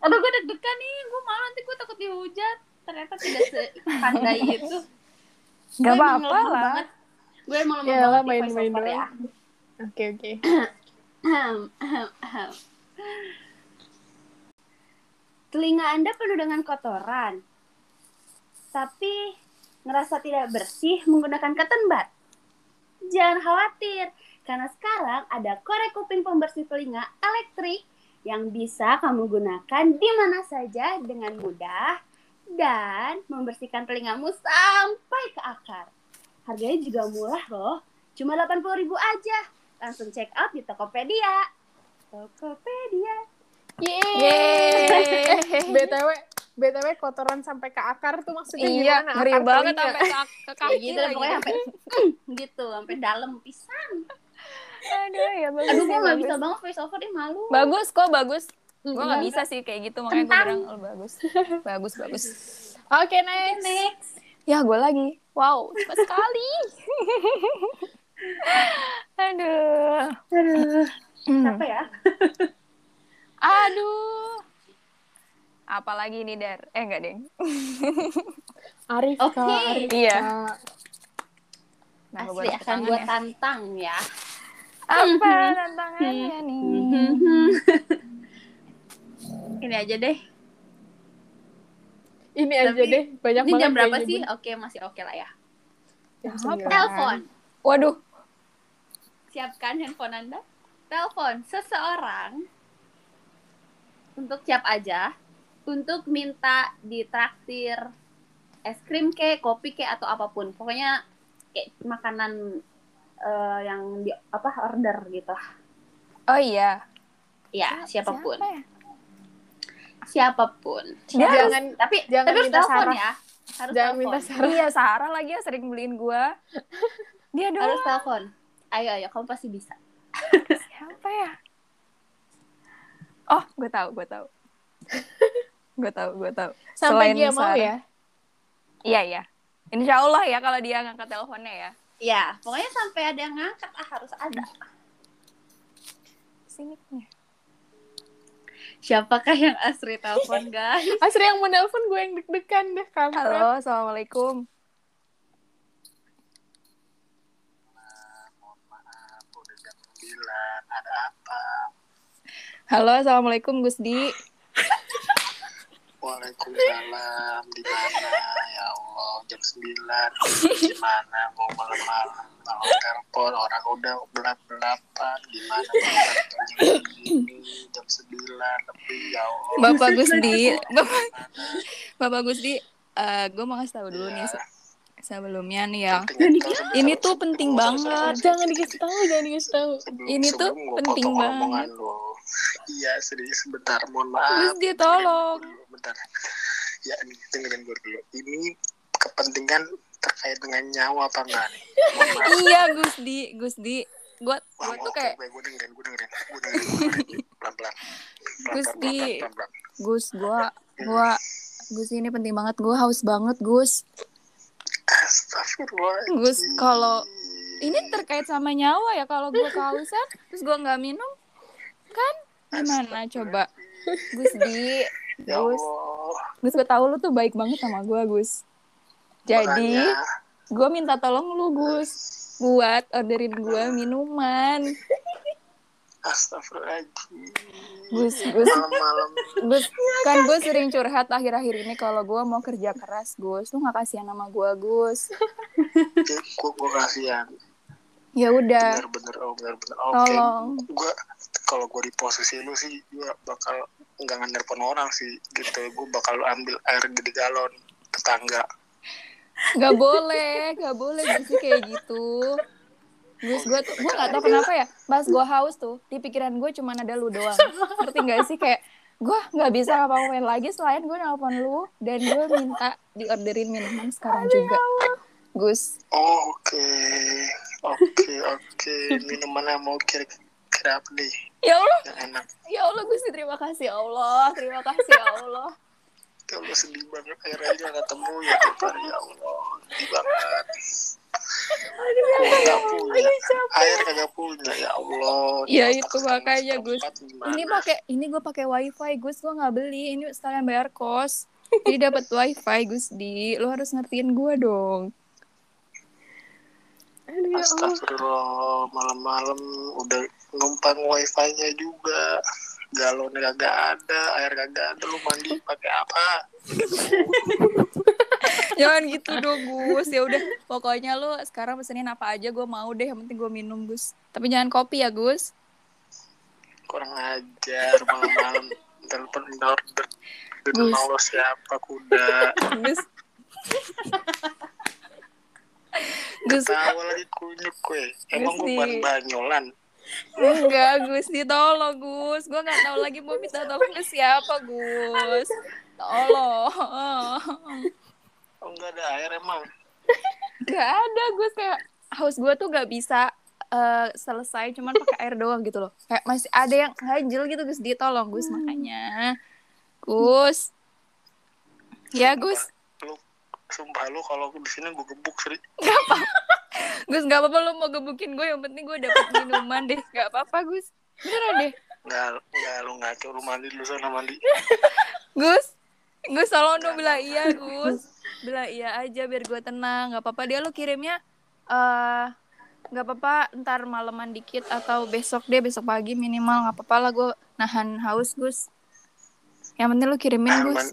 [SPEAKER 2] Aduh gue deg-degan nih, gue malu nanti gue takut dihujat. Ternyata tidak sepandai itu.
[SPEAKER 1] Gak
[SPEAKER 2] Gue emang
[SPEAKER 1] apa-apa lah.
[SPEAKER 2] banget. Gue emang lemah
[SPEAKER 3] Ya
[SPEAKER 2] banget di
[SPEAKER 3] main-main
[SPEAKER 2] voice over
[SPEAKER 3] Oke, oke.
[SPEAKER 2] Telinga Anda penuh dengan kotoran. Tapi ngerasa tidak bersih menggunakan cotton. Jangan khawatir, karena sekarang ada korek kuping pembersih telinga elektrik yang bisa kamu gunakan di mana saja dengan mudah dan membersihkan telingamu sampai ke akar. Harganya juga murah loh, cuma 80.000 aja. Langsung check out di Tokopedia. Tokopedia.
[SPEAKER 3] Yeay. BTW, BTW kotoran sampai ke akar tuh maksudnya
[SPEAKER 1] Iya,
[SPEAKER 3] gimana?
[SPEAKER 1] ngeri
[SPEAKER 3] Akar
[SPEAKER 1] banget sampai ke, kaki
[SPEAKER 2] gitu
[SPEAKER 1] lagi.
[SPEAKER 2] pokoknya sampai gitu, sampai dalam pisan.
[SPEAKER 1] Aduh, ya bagus
[SPEAKER 2] Aduh, gue gak
[SPEAKER 1] bagus.
[SPEAKER 2] bisa banget voice over ih malu.
[SPEAKER 1] Bagus kok, bagus. Gue gak
[SPEAKER 2] iya.
[SPEAKER 1] bisa sih kayak gitu, makanya gue bilang oh, bagus. Bagus, bagus.
[SPEAKER 3] Oke, next.
[SPEAKER 2] Next.
[SPEAKER 1] Ya, gue lagi. Wow, cepat sekali. Aduh.
[SPEAKER 2] Aduh,
[SPEAKER 1] Hmm.
[SPEAKER 2] apa ya?
[SPEAKER 1] Aduh. Apalagi nih, Dar? Eh, enggak, Deng.
[SPEAKER 3] Arifka,
[SPEAKER 2] Oke.
[SPEAKER 3] Arifka.
[SPEAKER 1] Iya. Nah,
[SPEAKER 2] Asli
[SPEAKER 1] buat
[SPEAKER 2] akan gue
[SPEAKER 1] ya.
[SPEAKER 2] tantang ya.
[SPEAKER 1] Apa tantangannya nih?
[SPEAKER 2] Ini aja deh.
[SPEAKER 3] Ini aja
[SPEAKER 2] Tapi-
[SPEAKER 3] deh, banyak
[SPEAKER 2] Ini
[SPEAKER 3] banget
[SPEAKER 2] jam berapa sih? Oke, masih oke lah ya.
[SPEAKER 3] Sembilan.
[SPEAKER 2] Telepon.
[SPEAKER 1] Waduh.
[SPEAKER 2] Siapkan handphone Anda. Telepon seseorang untuk siap aja untuk minta ditraktir es krim kek, kopi kek atau apa pun. Pokoknya kayak makanan eh, yang di apa order gitu.
[SPEAKER 1] Oh iya.
[SPEAKER 2] Ya, siapa pun.
[SPEAKER 1] Siapa ya?
[SPEAKER 2] Siapa pun.
[SPEAKER 1] Dia
[SPEAKER 3] Jangan
[SPEAKER 2] Tapi
[SPEAKER 3] jangan
[SPEAKER 2] tapi harus
[SPEAKER 3] minta
[SPEAKER 2] telepon
[SPEAKER 3] Sarah.
[SPEAKER 2] ya. Harus
[SPEAKER 3] jangan
[SPEAKER 2] telepon.
[SPEAKER 3] minta saran.
[SPEAKER 1] Iya, Sarah lagi yang sering beliin gua. Dia doang.
[SPEAKER 2] Harus telepon. Ayo ayo kamu pasti bisa.
[SPEAKER 1] Siapa ya? Oh, gue tahu, gue tahu. gue tahu, gue tahu.
[SPEAKER 3] Sampai
[SPEAKER 1] Selain
[SPEAKER 3] dia mau
[SPEAKER 1] Sarah.
[SPEAKER 3] ya.
[SPEAKER 1] Iya, iya. Insya Allah ya kalau dia ngangkat teleponnya ya.
[SPEAKER 2] Ya, pokoknya sampai ada yang ngangkat ah harus ada.
[SPEAKER 1] Sini. nih.
[SPEAKER 2] Siapakah yang asri telepon guys?
[SPEAKER 3] Asri yang mau nelpon gue yang deg-degan deh kampret.
[SPEAKER 1] Halo, assalamualaikum.
[SPEAKER 4] Ada apa?
[SPEAKER 1] Halo, assalamualaikum Gusdi.
[SPEAKER 4] Waalaikumsalam. Di mana? Ya Allah jam 9 gimana mau malam-malam. Kalau telepon orang udah belap-belapan gimana jam 9 lebih ya Allah.
[SPEAKER 1] Bapak Gusdi, Bapak, Bapak Gusdi, eh gue mau kasih tahu dulu nih se- sebelumnya nih ya. Ini tuh penting banget.
[SPEAKER 3] Jangan dikasih tahu, jangan dikasih tahu.
[SPEAKER 1] Ini tuh penting banget.
[SPEAKER 4] Iya serius sebentar mohon maaf
[SPEAKER 1] Gusdi tolong.
[SPEAKER 4] bentar ya ini dengerin gue dulu ini kepentingan terkait dengan nyawa apa enggak nih
[SPEAKER 1] Iya Gusdi, Gusdi. Gue gue tuh kayak
[SPEAKER 4] gue dengerin, gue dengerin, gue dengerin, pelan-pelan, pelan-pelan.
[SPEAKER 1] Gus, gue gue Gus ini penting banget. Gue haus banget Gus.
[SPEAKER 4] Astagfirullahaladzim.
[SPEAKER 1] Gus, kalau- Ini terkait sama nyawa ya kalau gue kehausan terus gue nggak minum kan? Gimana coba? Gus di
[SPEAKER 4] ya
[SPEAKER 1] Gus. Gus gue tahu lu tuh baik banget sama gue Gus. Jadi gue minta tolong lu Gus buat orderin gue minuman
[SPEAKER 4] Astagfirullahaladzim.
[SPEAKER 1] Gus Gus
[SPEAKER 4] Malam-malam,
[SPEAKER 1] Gus kan gue sering curhat akhir-akhir ini kalau gue mau kerja keras Gus lu nggak kasihan sama gue Gus
[SPEAKER 4] gue, gue kasihan.
[SPEAKER 1] ya udah
[SPEAKER 4] Bener-bener, oh bener-bener. Oke,
[SPEAKER 1] tolong
[SPEAKER 4] gue kalau gue di posisi lu sih, gue bakal nggak ngelepon orang sih, gitu. Gue bakal ambil air gede galon tetangga.
[SPEAKER 1] Gak boleh, gak boleh Gus kayak gitu. Gus, gue tuh, gue gak tau kenapa ya, pas gue haus tuh, di pikiran gue cuma ada lu doang. Ngerti gak sih? Kayak, gue gak bisa ngapa-ngapain lagi selain gue nelpon lu, dan gue minta diorderin minuman sekarang juga. Gus,
[SPEAKER 4] Oh, oke, oke, oke. Minuman yang mau kirim kira-kira apa nih
[SPEAKER 1] Ya Allah,
[SPEAKER 4] yang enak
[SPEAKER 1] ya Allah Gusti terima kasih ya Allah, terima kasih ya Allah.
[SPEAKER 4] ya Allah sedih banget air aja nggak ketemu ya Tuhan ya Allah sedih banget Air kagak punya ya Allah
[SPEAKER 1] Ya, itu makanya, Gus. Ini pakai ini gue pakai wifi Gus, gue nggak beli. Ini sekalian bayar kos. Jadi dapat wifi Gus di. Lo harus ngertiin gue dong.
[SPEAKER 3] Aduh ya Allah.
[SPEAKER 4] Astagfirullah malam-malam udah numpang wifi-nya juga galon kagak ada air kagak ada lu mandi pakai apa
[SPEAKER 1] Jangan gitu dong Gus. Ya udah, pokoknya lo sekarang pesenin apa aja gue mau deh. Yang penting gue minum Gus. Tapi jangan kopi ya Gus.
[SPEAKER 4] kurang ajar malam-malam telepon order
[SPEAKER 1] Gus.
[SPEAKER 4] mau lo siapa kuda
[SPEAKER 1] Gus. Gus,
[SPEAKER 4] tahu lagi kunyuk gue emang gue ban banyolan
[SPEAKER 1] enggak Gus, ditolong Gus. Gue nggak tahu lagi mau minta tolong ke siapa Gus. Tolong.
[SPEAKER 4] Oh enggak ada air emang
[SPEAKER 1] Gak ada Gus kayak haus gue tuh gak bisa eh, selesai cuman pakai air doang gitu loh. Kayak masih ada yang ganjel gitu Gus, ditolong Gus makanya. Gus. Ya Gus,
[SPEAKER 4] lu sumpah lu kalau di sini gue gebuk sri
[SPEAKER 1] Gus gak apa-apa lo mau gebukin gue yang penting gue dapet minuman deh. Gak apa-apa Gus. Beneran deh.
[SPEAKER 4] nggak nggak lu ngaco lu mandi dulu sana mandi
[SPEAKER 1] Gus, Gus tolong dong bilang iya Gus. Bilang iya aja biar gue tenang. Gak apa-apa dia lo kirimnya eh nggak apa-apa ntar malaman dikit atau besok deh besok pagi minimal nggak apa-apa lah gue nahan haus Gus. Yang penting lo kirimin
[SPEAKER 4] Ah,
[SPEAKER 1] Gus.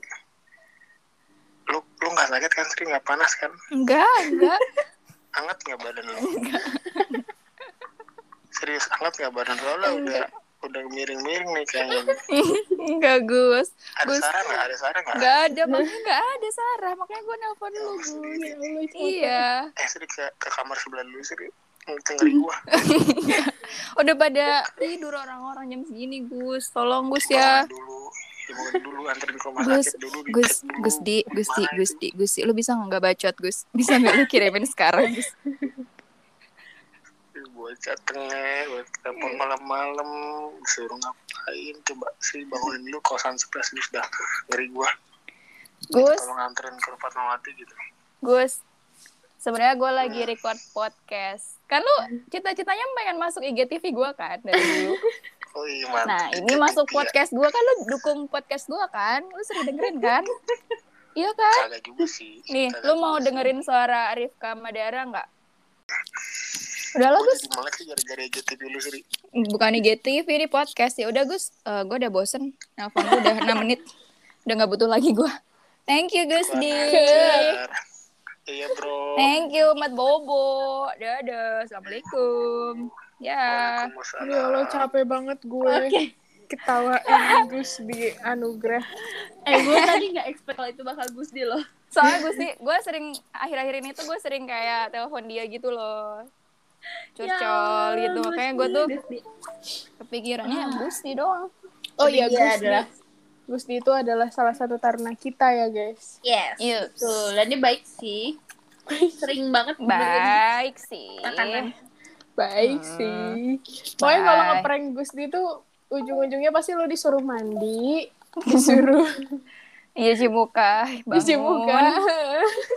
[SPEAKER 4] lu lu nggak sakit kan sri nggak panas kan
[SPEAKER 1] Enggak, enggak.
[SPEAKER 4] hangat nggak badan lu serius hangat nggak badan lu Lah, udah udah miring-miring nih kayaknya
[SPEAKER 1] Enggak Gus.
[SPEAKER 4] ada
[SPEAKER 1] Gus.
[SPEAKER 4] sarah nggak ada sarah nggak
[SPEAKER 1] Enggak ada, makanya enggak ada Sarah. Makanya gue nelpon dulu Gus.
[SPEAKER 3] Ya itu
[SPEAKER 1] Iya.
[SPEAKER 4] eh sri ke, ke kamar sebelah dulu sri ngeri gua
[SPEAKER 1] Udah pada tidur orang-orang jam segini Gus. Tolong Gus ya.
[SPEAKER 4] Dulu dulu anterin ke rumah
[SPEAKER 1] Gus,
[SPEAKER 4] sakit dulu
[SPEAKER 1] Gus,
[SPEAKER 4] dulu.
[SPEAKER 1] Gus di, Gus di, Gus di, Gus di. Lu bisa nggak bacot Gus? Bisa nggak lu kirimin sekarang Gus?
[SPEAKER 4] Bocah tengah buat telepon malam-malam suruh ngapain coba sih bangunin dulu kosan sebelah sini sudah ngeri gua
[SPEAKER 1] Gus,
[SPEAKER 4] tolong anterin ke Fatmawati gitu
[SPEAKER 1] Gus. Sebenarnya gue lagi record podcast. Kan lu cita-citanya pengen masuk IGTV gue kan dari dulu.
[SPEAKER 4] oh iya
[SPEAKER 1] Nah ini masuk podcast gue kan lu dukung podcast gue kan? Lu sering dengerin kan? Iya kan?
[SPEAKER 4] kagak juga sih
[SPEAKER 1] Nih,
[SPEAKER 4] Kagak
[SPEAKER 1] lu mau dengerin suara Rifka Madara nggak? Udah lo Gus,
[SPEAKER 4] jadi melek sih gara-gara IGTV dulu sih
[SPEAKER 1] bukan IGTV ini podcast ya udah Gus. gue udah bosen. Nelfon lu udah 6 menit. Udah nggak butuh lagi gue. Thank you Gus di.
[SPEAKER 4] iya bro
[SPEAKER 1] Thank you Mat Bobo. Dadah. Assalamualaikum. Ya.
[SPEAKER 3] Ya Allah capek banget gue
[SPEAKER 2] Oke.
[SPEAKER 3] ketawain Gus di anugerah.
[SPEAKER 2] Eh, gue tadi nggak expect kalau itu bakal Gusdi loh.
[SPEAKER 1] Soalnya gue sih, gue sering akhir-akhir ini tuh gue sering kayak telepon dia gitu loh. Curcol
[SPEAKER 2] Ya,
[SPEAKER 1] gitu. Makanya gue tuh kepikirannya Gusti doang.
[SPEAKER 3] Oh iya
[SPEAKER 2] Dia
[SPEAKER 3] Gus
[SPEAKER 2] adalah
[SPEAKER 3] Gusdi itu adalah salah satu taruna kita ya guys.
[SPEAKER 2] yes.
[SPEAKER 1] Iya.
[SPEAKER 2] Betul. Dan dia baik sih. Sering banget
[SPEAKER 1] Baik sih.
[SPEAKER 2] Makanan.
[SPEAKER 3] Baik
[SPEAKER 1] Hmm.
[SPEAKER 3] sih. Pokoknya kalau ngeprank Gusdi itu ujung-ujungnya pasti lo disuruh mandi, disuruh
[SPEAKER 1] Iya bangun.
[SPEAKER 3] cuci muka.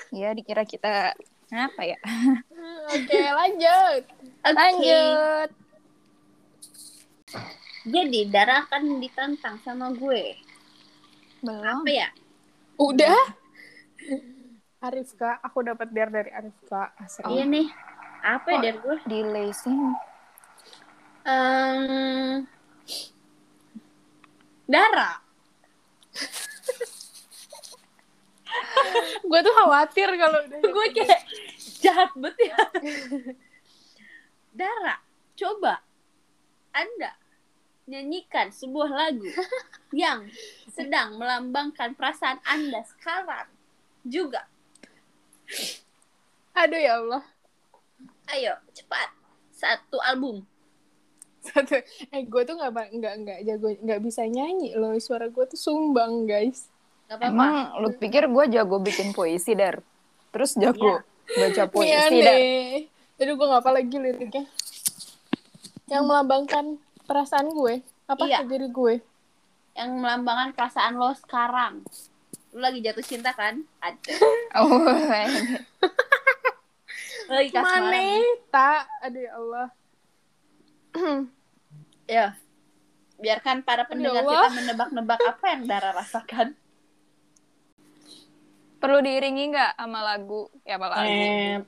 [SPEAKER 1] Iya dikira kita apa ya?
[SPEAKER 3] Oke lanjut.
[SPEAKER 2] Oke.
[SPEAKER 1] Lanjut.
[SPEAKER 2] Jadi Dara akan ditantang sama gue.
[SPEAKER 1] Belum.
[SPEAKER 2] Apa ya?
[SPEAKER 3] Udah. Arifka, aku dapat biar dari Arifka. Asri.
[SPEAKER 2] Iya nih. Apa ya
[SPEAKER 1] Oh.
[SPEAKER 2] dari gue?
[SPEAKER 1] Delay sih.
[SPEAKER 2] Em, Dara.
[SPEAKER 3] Gue tuh khawatir kalau
[SPEAKER 2] gue kayak jahat banget ya. Dara, coba Anda nyanyikan sebuah lagu yang sedang melambangkan perasaan Anda sekarang juga.
[SPEAKER 3] Aduh ya Allah.
[SPEAKER 2] Ayo, cepat. Satu album.
[SPEAKER 3] Satu. Eh gue tuh nggak nggak nggak jago nggak bisa nyanyi loh. Suara gue tuh sumbang guys.
[SPEAKER 2] Gak apa-apa.
[SPEAKER 1] Emang lu pikir gue jago bikin puisi dar? Terus jago baca
[SPEAKER 3] Iya
[SPEAKER 1] puisi dar?
[SPEAKER 3] deh. Aduh gue nggak apa lagi liriknya. Yang melambangkan perasaan gue apa
[SPEAKER 2] Iya.
[SPEAKER 3] diri gue
[SPEAKER 2] Yang melambangkan perasaan lo sekarang. Lo lagi jatuh cinta kan? Ada.
[SPEAKER 1] Oh,
[SPEAKER 2] Lo lagi kasmaran.
[SPEAKER 3] tak aduh ya Allah
[SPEAKER 2] Ya. Biarkan para pendengar
[SPEAKER 3] Allah.
[SPEAKER 2] kita menebak-nebak apa yang Dara rasakan.
[SPEAKER 1] Perlu diiringi nggak sama lagu? Ya apa lagu?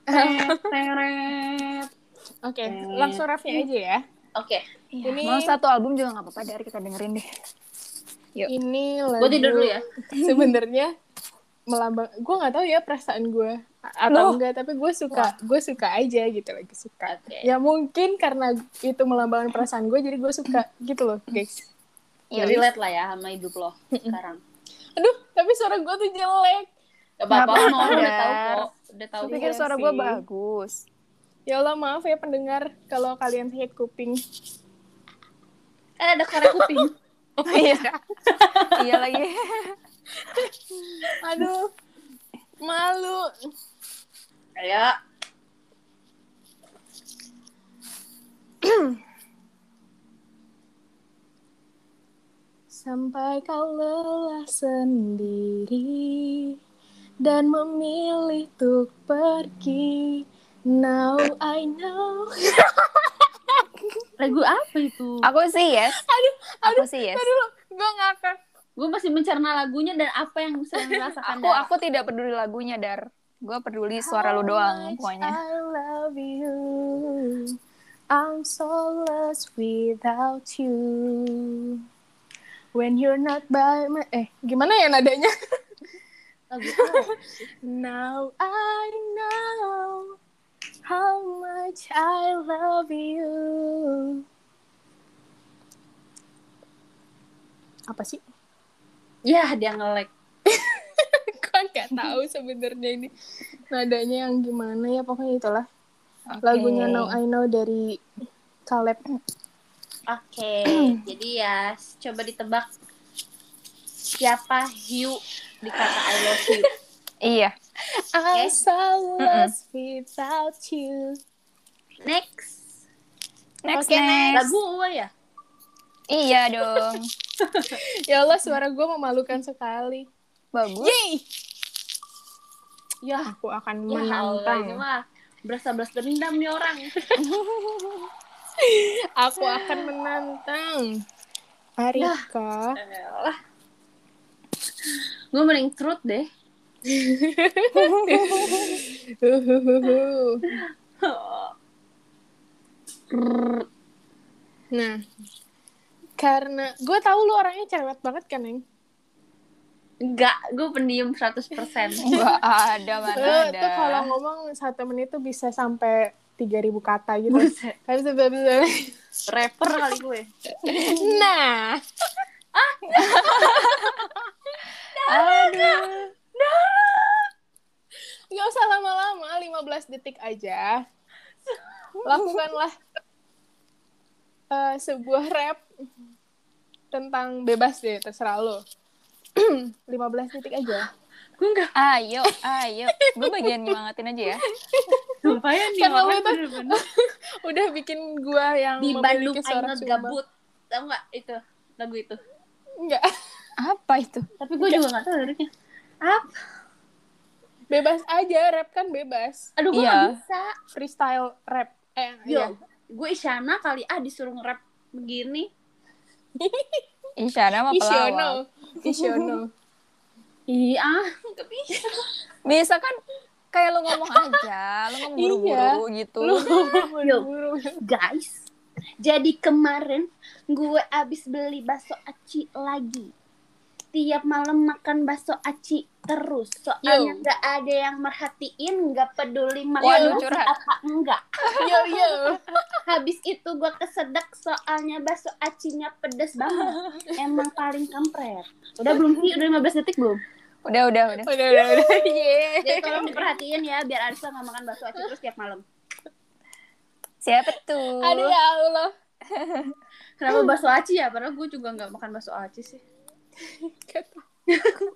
[SPEAKER 3] oke langsung refnya aja ya
[SPEAKER 2] Oke.
[SPEAKER 1] Iya,
[SPEAKER 3] Ini-
[SPEAKER 1] Mau satu album juga nggak apa-apa dari kita dengerin deh. Yuk.
[SPEAKER 3] ini lagu
[SPEAKER 2] Gue tidur dulu ya.
[SPEAKER 3] sebenarnya melambang gue nggak tahu ya perasaan gue atau
[SPEAKER 1] Loh.
[SPEAKER 3] enggak tapi gue suka gue suka aja gitu lagi suka
[SPEAKER 2] Oke.
[SPEAKER 3] ya mungkin karena itu melambangkan perasaan gue jadi gue suka gitu loh guys
[SPEAKER 2] Ya, relate lah ya sama hidup lo sekarang.
[SPEAKER 3] aduh tapi suara gue tuh jelek
[SPEAKER 2] Gak apa-apa, mau udah tahu
[SPEAKER 1] Dar.
[SPEAKER 2] kok. Udah tahu
[SPEAKER 1] Aku pikir
[SPEAKER 3] Iya
[SPEAKER 1] suara gue bagus.
[SPEAKER 3] ya Allah maaf ya pendengar kalau kalian sakit kuping
[SPEAKER 2] Kan ada korek kuping.
[SPEAKER 1] Iya. iya lagi.
[SPEAKER 3] aduh malu
[SPEAKER 2] Ayo.
[SPEAKER 3] Sampai kau lelah sendiri dan memilih untuk pergi. Now I know.
[SPEAKER 2] Lagu apa itu?
[SPEAKER 1] Aku sih yes.
[SPEAKER 3] Aduh,
[SPEAKER 1] Aku
[SPEAKER 3] aduh,
[SPEAKER 1] sih yes.
[SPEAKER 3] aduh, gue ngakak.
[SPEAKER 2] Gue masih mencerna lagunya dan apa yang sedang dirasakan.
[SPEAKER 1] Aku aku tidak peduli lagunya dar. Gue peduli suara lu doang pokoknya.
[SPEAKER 3] I love you. I'm so lost without you. When you're not by my... Eh, gimana ya nadanya?
[SPEAKER 2] Lagu apa?
[SPEAKER 3] Now I know how much I love you. Apa sih?
[SPEAKER 2] Ya, dia nge-lag.
[SPEAKER 3] Gue nggak tahu sebenarnya ini nadanya yang gimana ya pokoknya itulah
[SPEAKER 1] Oke.
[SPEAKER 3] lagunya Now I Know dari Caleb.
[SPEAKER 2] Oke, jadi ya coba ditebak siapa Hugh di kata I love you.
[SPEAKER 1] Iya.
[SPEAKER 3] I'm so lost without you.
[SPEAKER 2] Next.
[SPEAKER 1] Next
[SPEAKER 3] Oke,
[SPEAKER 1] next.
[SPEAKER 2] Lagu gue ya?
[SPEAKER 1] Iya dong.
[SPEAKER 3] Ya Allah suara gue memalukan sekali.
[SPEAKER 1] Bagus.
[SPEAKER 3] Yeay!
[SPEAKER 2] Ya,
[SPEAKER 3] Aku akan
[SPEAKER 2] ya
[SPEAKER 3] menantang.
[SPEAKER 2] mah berasa-beras dendam nih orang.
[SPEAKER 3] Aku akan menantang. Arika.
[SPEAKER 2] Elah. Gue mending truth deh.
[SPEAKER 3] nah, karena gue tahu lu orangnya cerewet banget kan, Neng?
[SPEAKER 2] Enggak, gue pendiam 100%.
[SPEAKER 1] Enggak ada mana
[SPEAKER 3] Lu
[SPEAKER 1] ada.
[SPEAKER 3] tuh kalau ngomong satu menit tuh bisa sampai 3000 kata gitu. Tapi sebenarnya
[SPEAKER 2] Rapper kali gue.
[SPEAKER 3] Nah,
[SPEAKER 1] Aduh.
[SPEAKER 3] nggak usah lama-lama, 15 detik aja. Lakukanlah eh, sebuah rap tentang bebas deh, terserah lo. 15 detik aja.
[SPEAKER 2] Gue enggak.
[SPEAKER 1] Ayo, ayo. Gue bagian nyemangatin aja ya.
[SPEAKER 2] Sumpah ya nih
[SPEAKER 3] Karena
[SPEAKER 2] orang
[SPEAKER 3] tuh-
[SPEAKER 2] bener-bener.
[SPEAKER 3] Udah bikin gua yang
[SPEAKER 2] Di Bandung
[SPEAKER 3] memiliki
[SPEAKER 2] I
[SPEAKER 3] suara.
[SPEAKER 2] Gabut. Tahu nggak itu lagu itu?
[SPEAKER 3] Enggak.
[SPEAKER 1] Apa itu?
[SPEAKER 2] Tapi gue juga nggak tahu liriknya. Apa?
[SPEAKER 3] Bebas aja, rap kan bebas.
[SPEAKER 2] Aduh, gue
[SPEAKER 1] Iya.
[SPEAKER 2] nggak bisa.
[SPEAKER 3] Freestyle rap. Eh,
[SPEAKER 2] Yo,
[SPEAKER 3] iya.
[SPEAKER 2] gue Isyana kali ah disuruh nge-rap begini.
[SPEAKER 1] Isyana
[SPEAKER 3] Isyono.
[SPEAKER 1] pelawak.
[SPEAKER 3] Isyono.
[SPEAKER 2] Iya, nggak bisa.
[SPEAKER 1] Bisa kan kayak lu ngomong aja, lu ngomong buru-buru gitu.
[SPEAKER 3] Lu
[SPEAKER 2] Yo.
[SPEAKER 3] buru
[SPEAKER 2] Guys, jadi kemarin gue abis beli bakso aci lagi. Tiap malam makan bakso aci terus. Soalnya nggak ada yang merhatiin, nggak peduli makan apa enggak.
[SPEAKER 3] Yo yo.
[SPEAKER 2] Habis itu gue kesedek soalnya bakso acinya pedes banget. Emang paling kampret. Udah belum sih? Udah 15 detik belum?
[SPEAKER 1] Udah, udah, udah.
[SPEAKER 3] Udah udah udah. Ye.
[SPEAKER 2] Jadi tolong diperhatiin ya biar Arisa nggak makan bakso aci terus tiap malam.
[SPEAKER 1] Siapa tuh?
[SPEAKER 3] Aduh ya Allah.
[SPEAKER 2] Kenapa bakso aci ya? Padahal gue juga nggak makan bakso aci sih.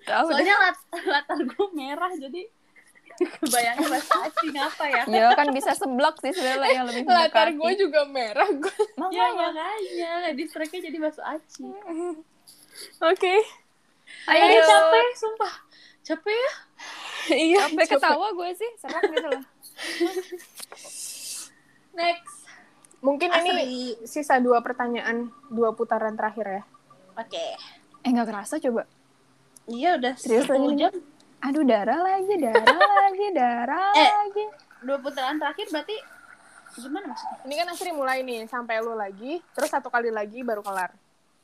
[SPEAKER 2] Soalnya lat- latar gue merah jadi Kebayangnya bahasa asing apa ya?
[SPEAKER 1] Ya kan bisa seblak sih sebenarnya yang lebih
[SPEAKER 3] Latar
[SPEAKER 1] mendekati.
[SPEAKER 3] gue juga merah. Gue.
[SPEAKER 2] Ya
[SPEAKER 1] Makanya.
[SPEAKER 2] makanya nggak distriknya jadi bahasa aci.
[SPEAKER 3] Oke.
[SPEAKER 1] Ayo,
[SPEAKER 2] Eh, capek, sumpah. Capek ya?
[SPEAKER 3] Iya.
[SPEAKER 1] Sampai
[SPEAKER 3] capek.
[SPEAKER 1] ketawa gue sih, serak gitu loh.
[SPEAKER 2] Next.
[SPEAKER 3] Mungkin ini
[SPEAKER 2] Asli.
[SPEAKER 3] sisa dua pertanyaan, dua putaran terakhir ya.
[SPEAKER 2] Oke.
[SPEAKER 1] Eh nggak kerasa coba.
[SPEAKER 2] Iya udah
[SPEAKER 1] Serius
[SPEAKER 2] 10
[SPEAKER 1] lagi
[SPEAKER 2] jam.
[SPEAKER 1] Aduh darah lagi, darah lagi, darah
[SPEAKER 2] Eh.
[SPEAKER 1] lagi.
[SPEAKER 2] Dua putaran terakhir berarti gimana maksudnya?
[SPEAKER 3] Ini kan Asri mulai nih, sampai lu lagi, terus satu kali lagi baru kelar.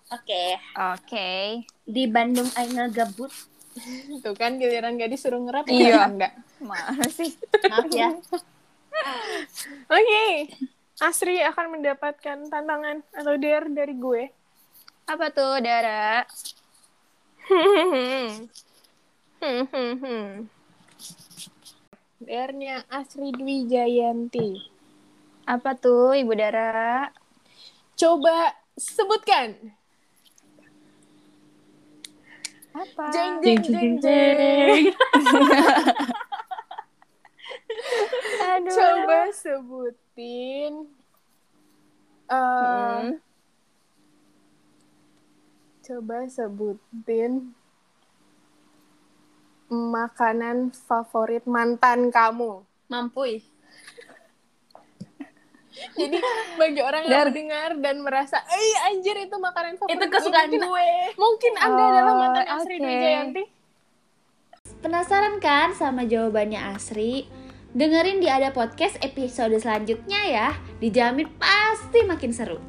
[SPEAKER 2] Oke.
[SPEAKER 1] Oke.
[SPEAKER 2] Di Bandung Aina gabut.
[SPEAKER 3] Tuh kan giliran gak disuruh ngerap
[SPEAKER 1] Iya.
[SPEAKER 3] enggak.
[SPEAKER 1] Mana sih?
[SPEAKER 2] Maaf ya.
[SPEAKER 3] Oke. Asri akan mendapatkan tantangan atau dare dari gue.
[SPEAKER 1] Apa tuh darah?
[SPEAKER 3] Dare-nya Asri Dwi Jayanti.
[SPEAKER 1] Apa tuh Ibu Dara?
[SPEAKER 3] Coba sebutkan.
[SPEAKER 1] Apa?
[SPEAKER 3] Jeng jeng jeng jeng.
[SPEAKER 1] Aduh.
[SPEAKER 3] Coba sebutin. eh
[SPEAKER 1] Hmm.
[SPEAKER 3] Coba sebutin makanan favorit mantan kamu.
[SPEAKER 2] Mampu.
[SPEAKER 3] Jadi bagi orang yang
[SPEAKER 1] Dar.
[SPEAKER 3] mendengar dan merasa, eh anjir itu makanan favorit.
[SPEAKER 2] Itu kesukaan
[SPEAKER 3] mungkin,
[SPEAKER 2] gue.
[SPEAKER 3] Mungkin Anda
[SPEAKER 1] Oh,
[SPEAKER 3] adalah mantan Asri
[SPEAKER 1] oke.
[SPEAKER 3] Dwi Jayanti.
[SPEAKER 2] Penasaran kan sama jawabannya Asri? Dengerin di Ada Podcast episode selanjutnya ya. Dijamin pasti makin seru.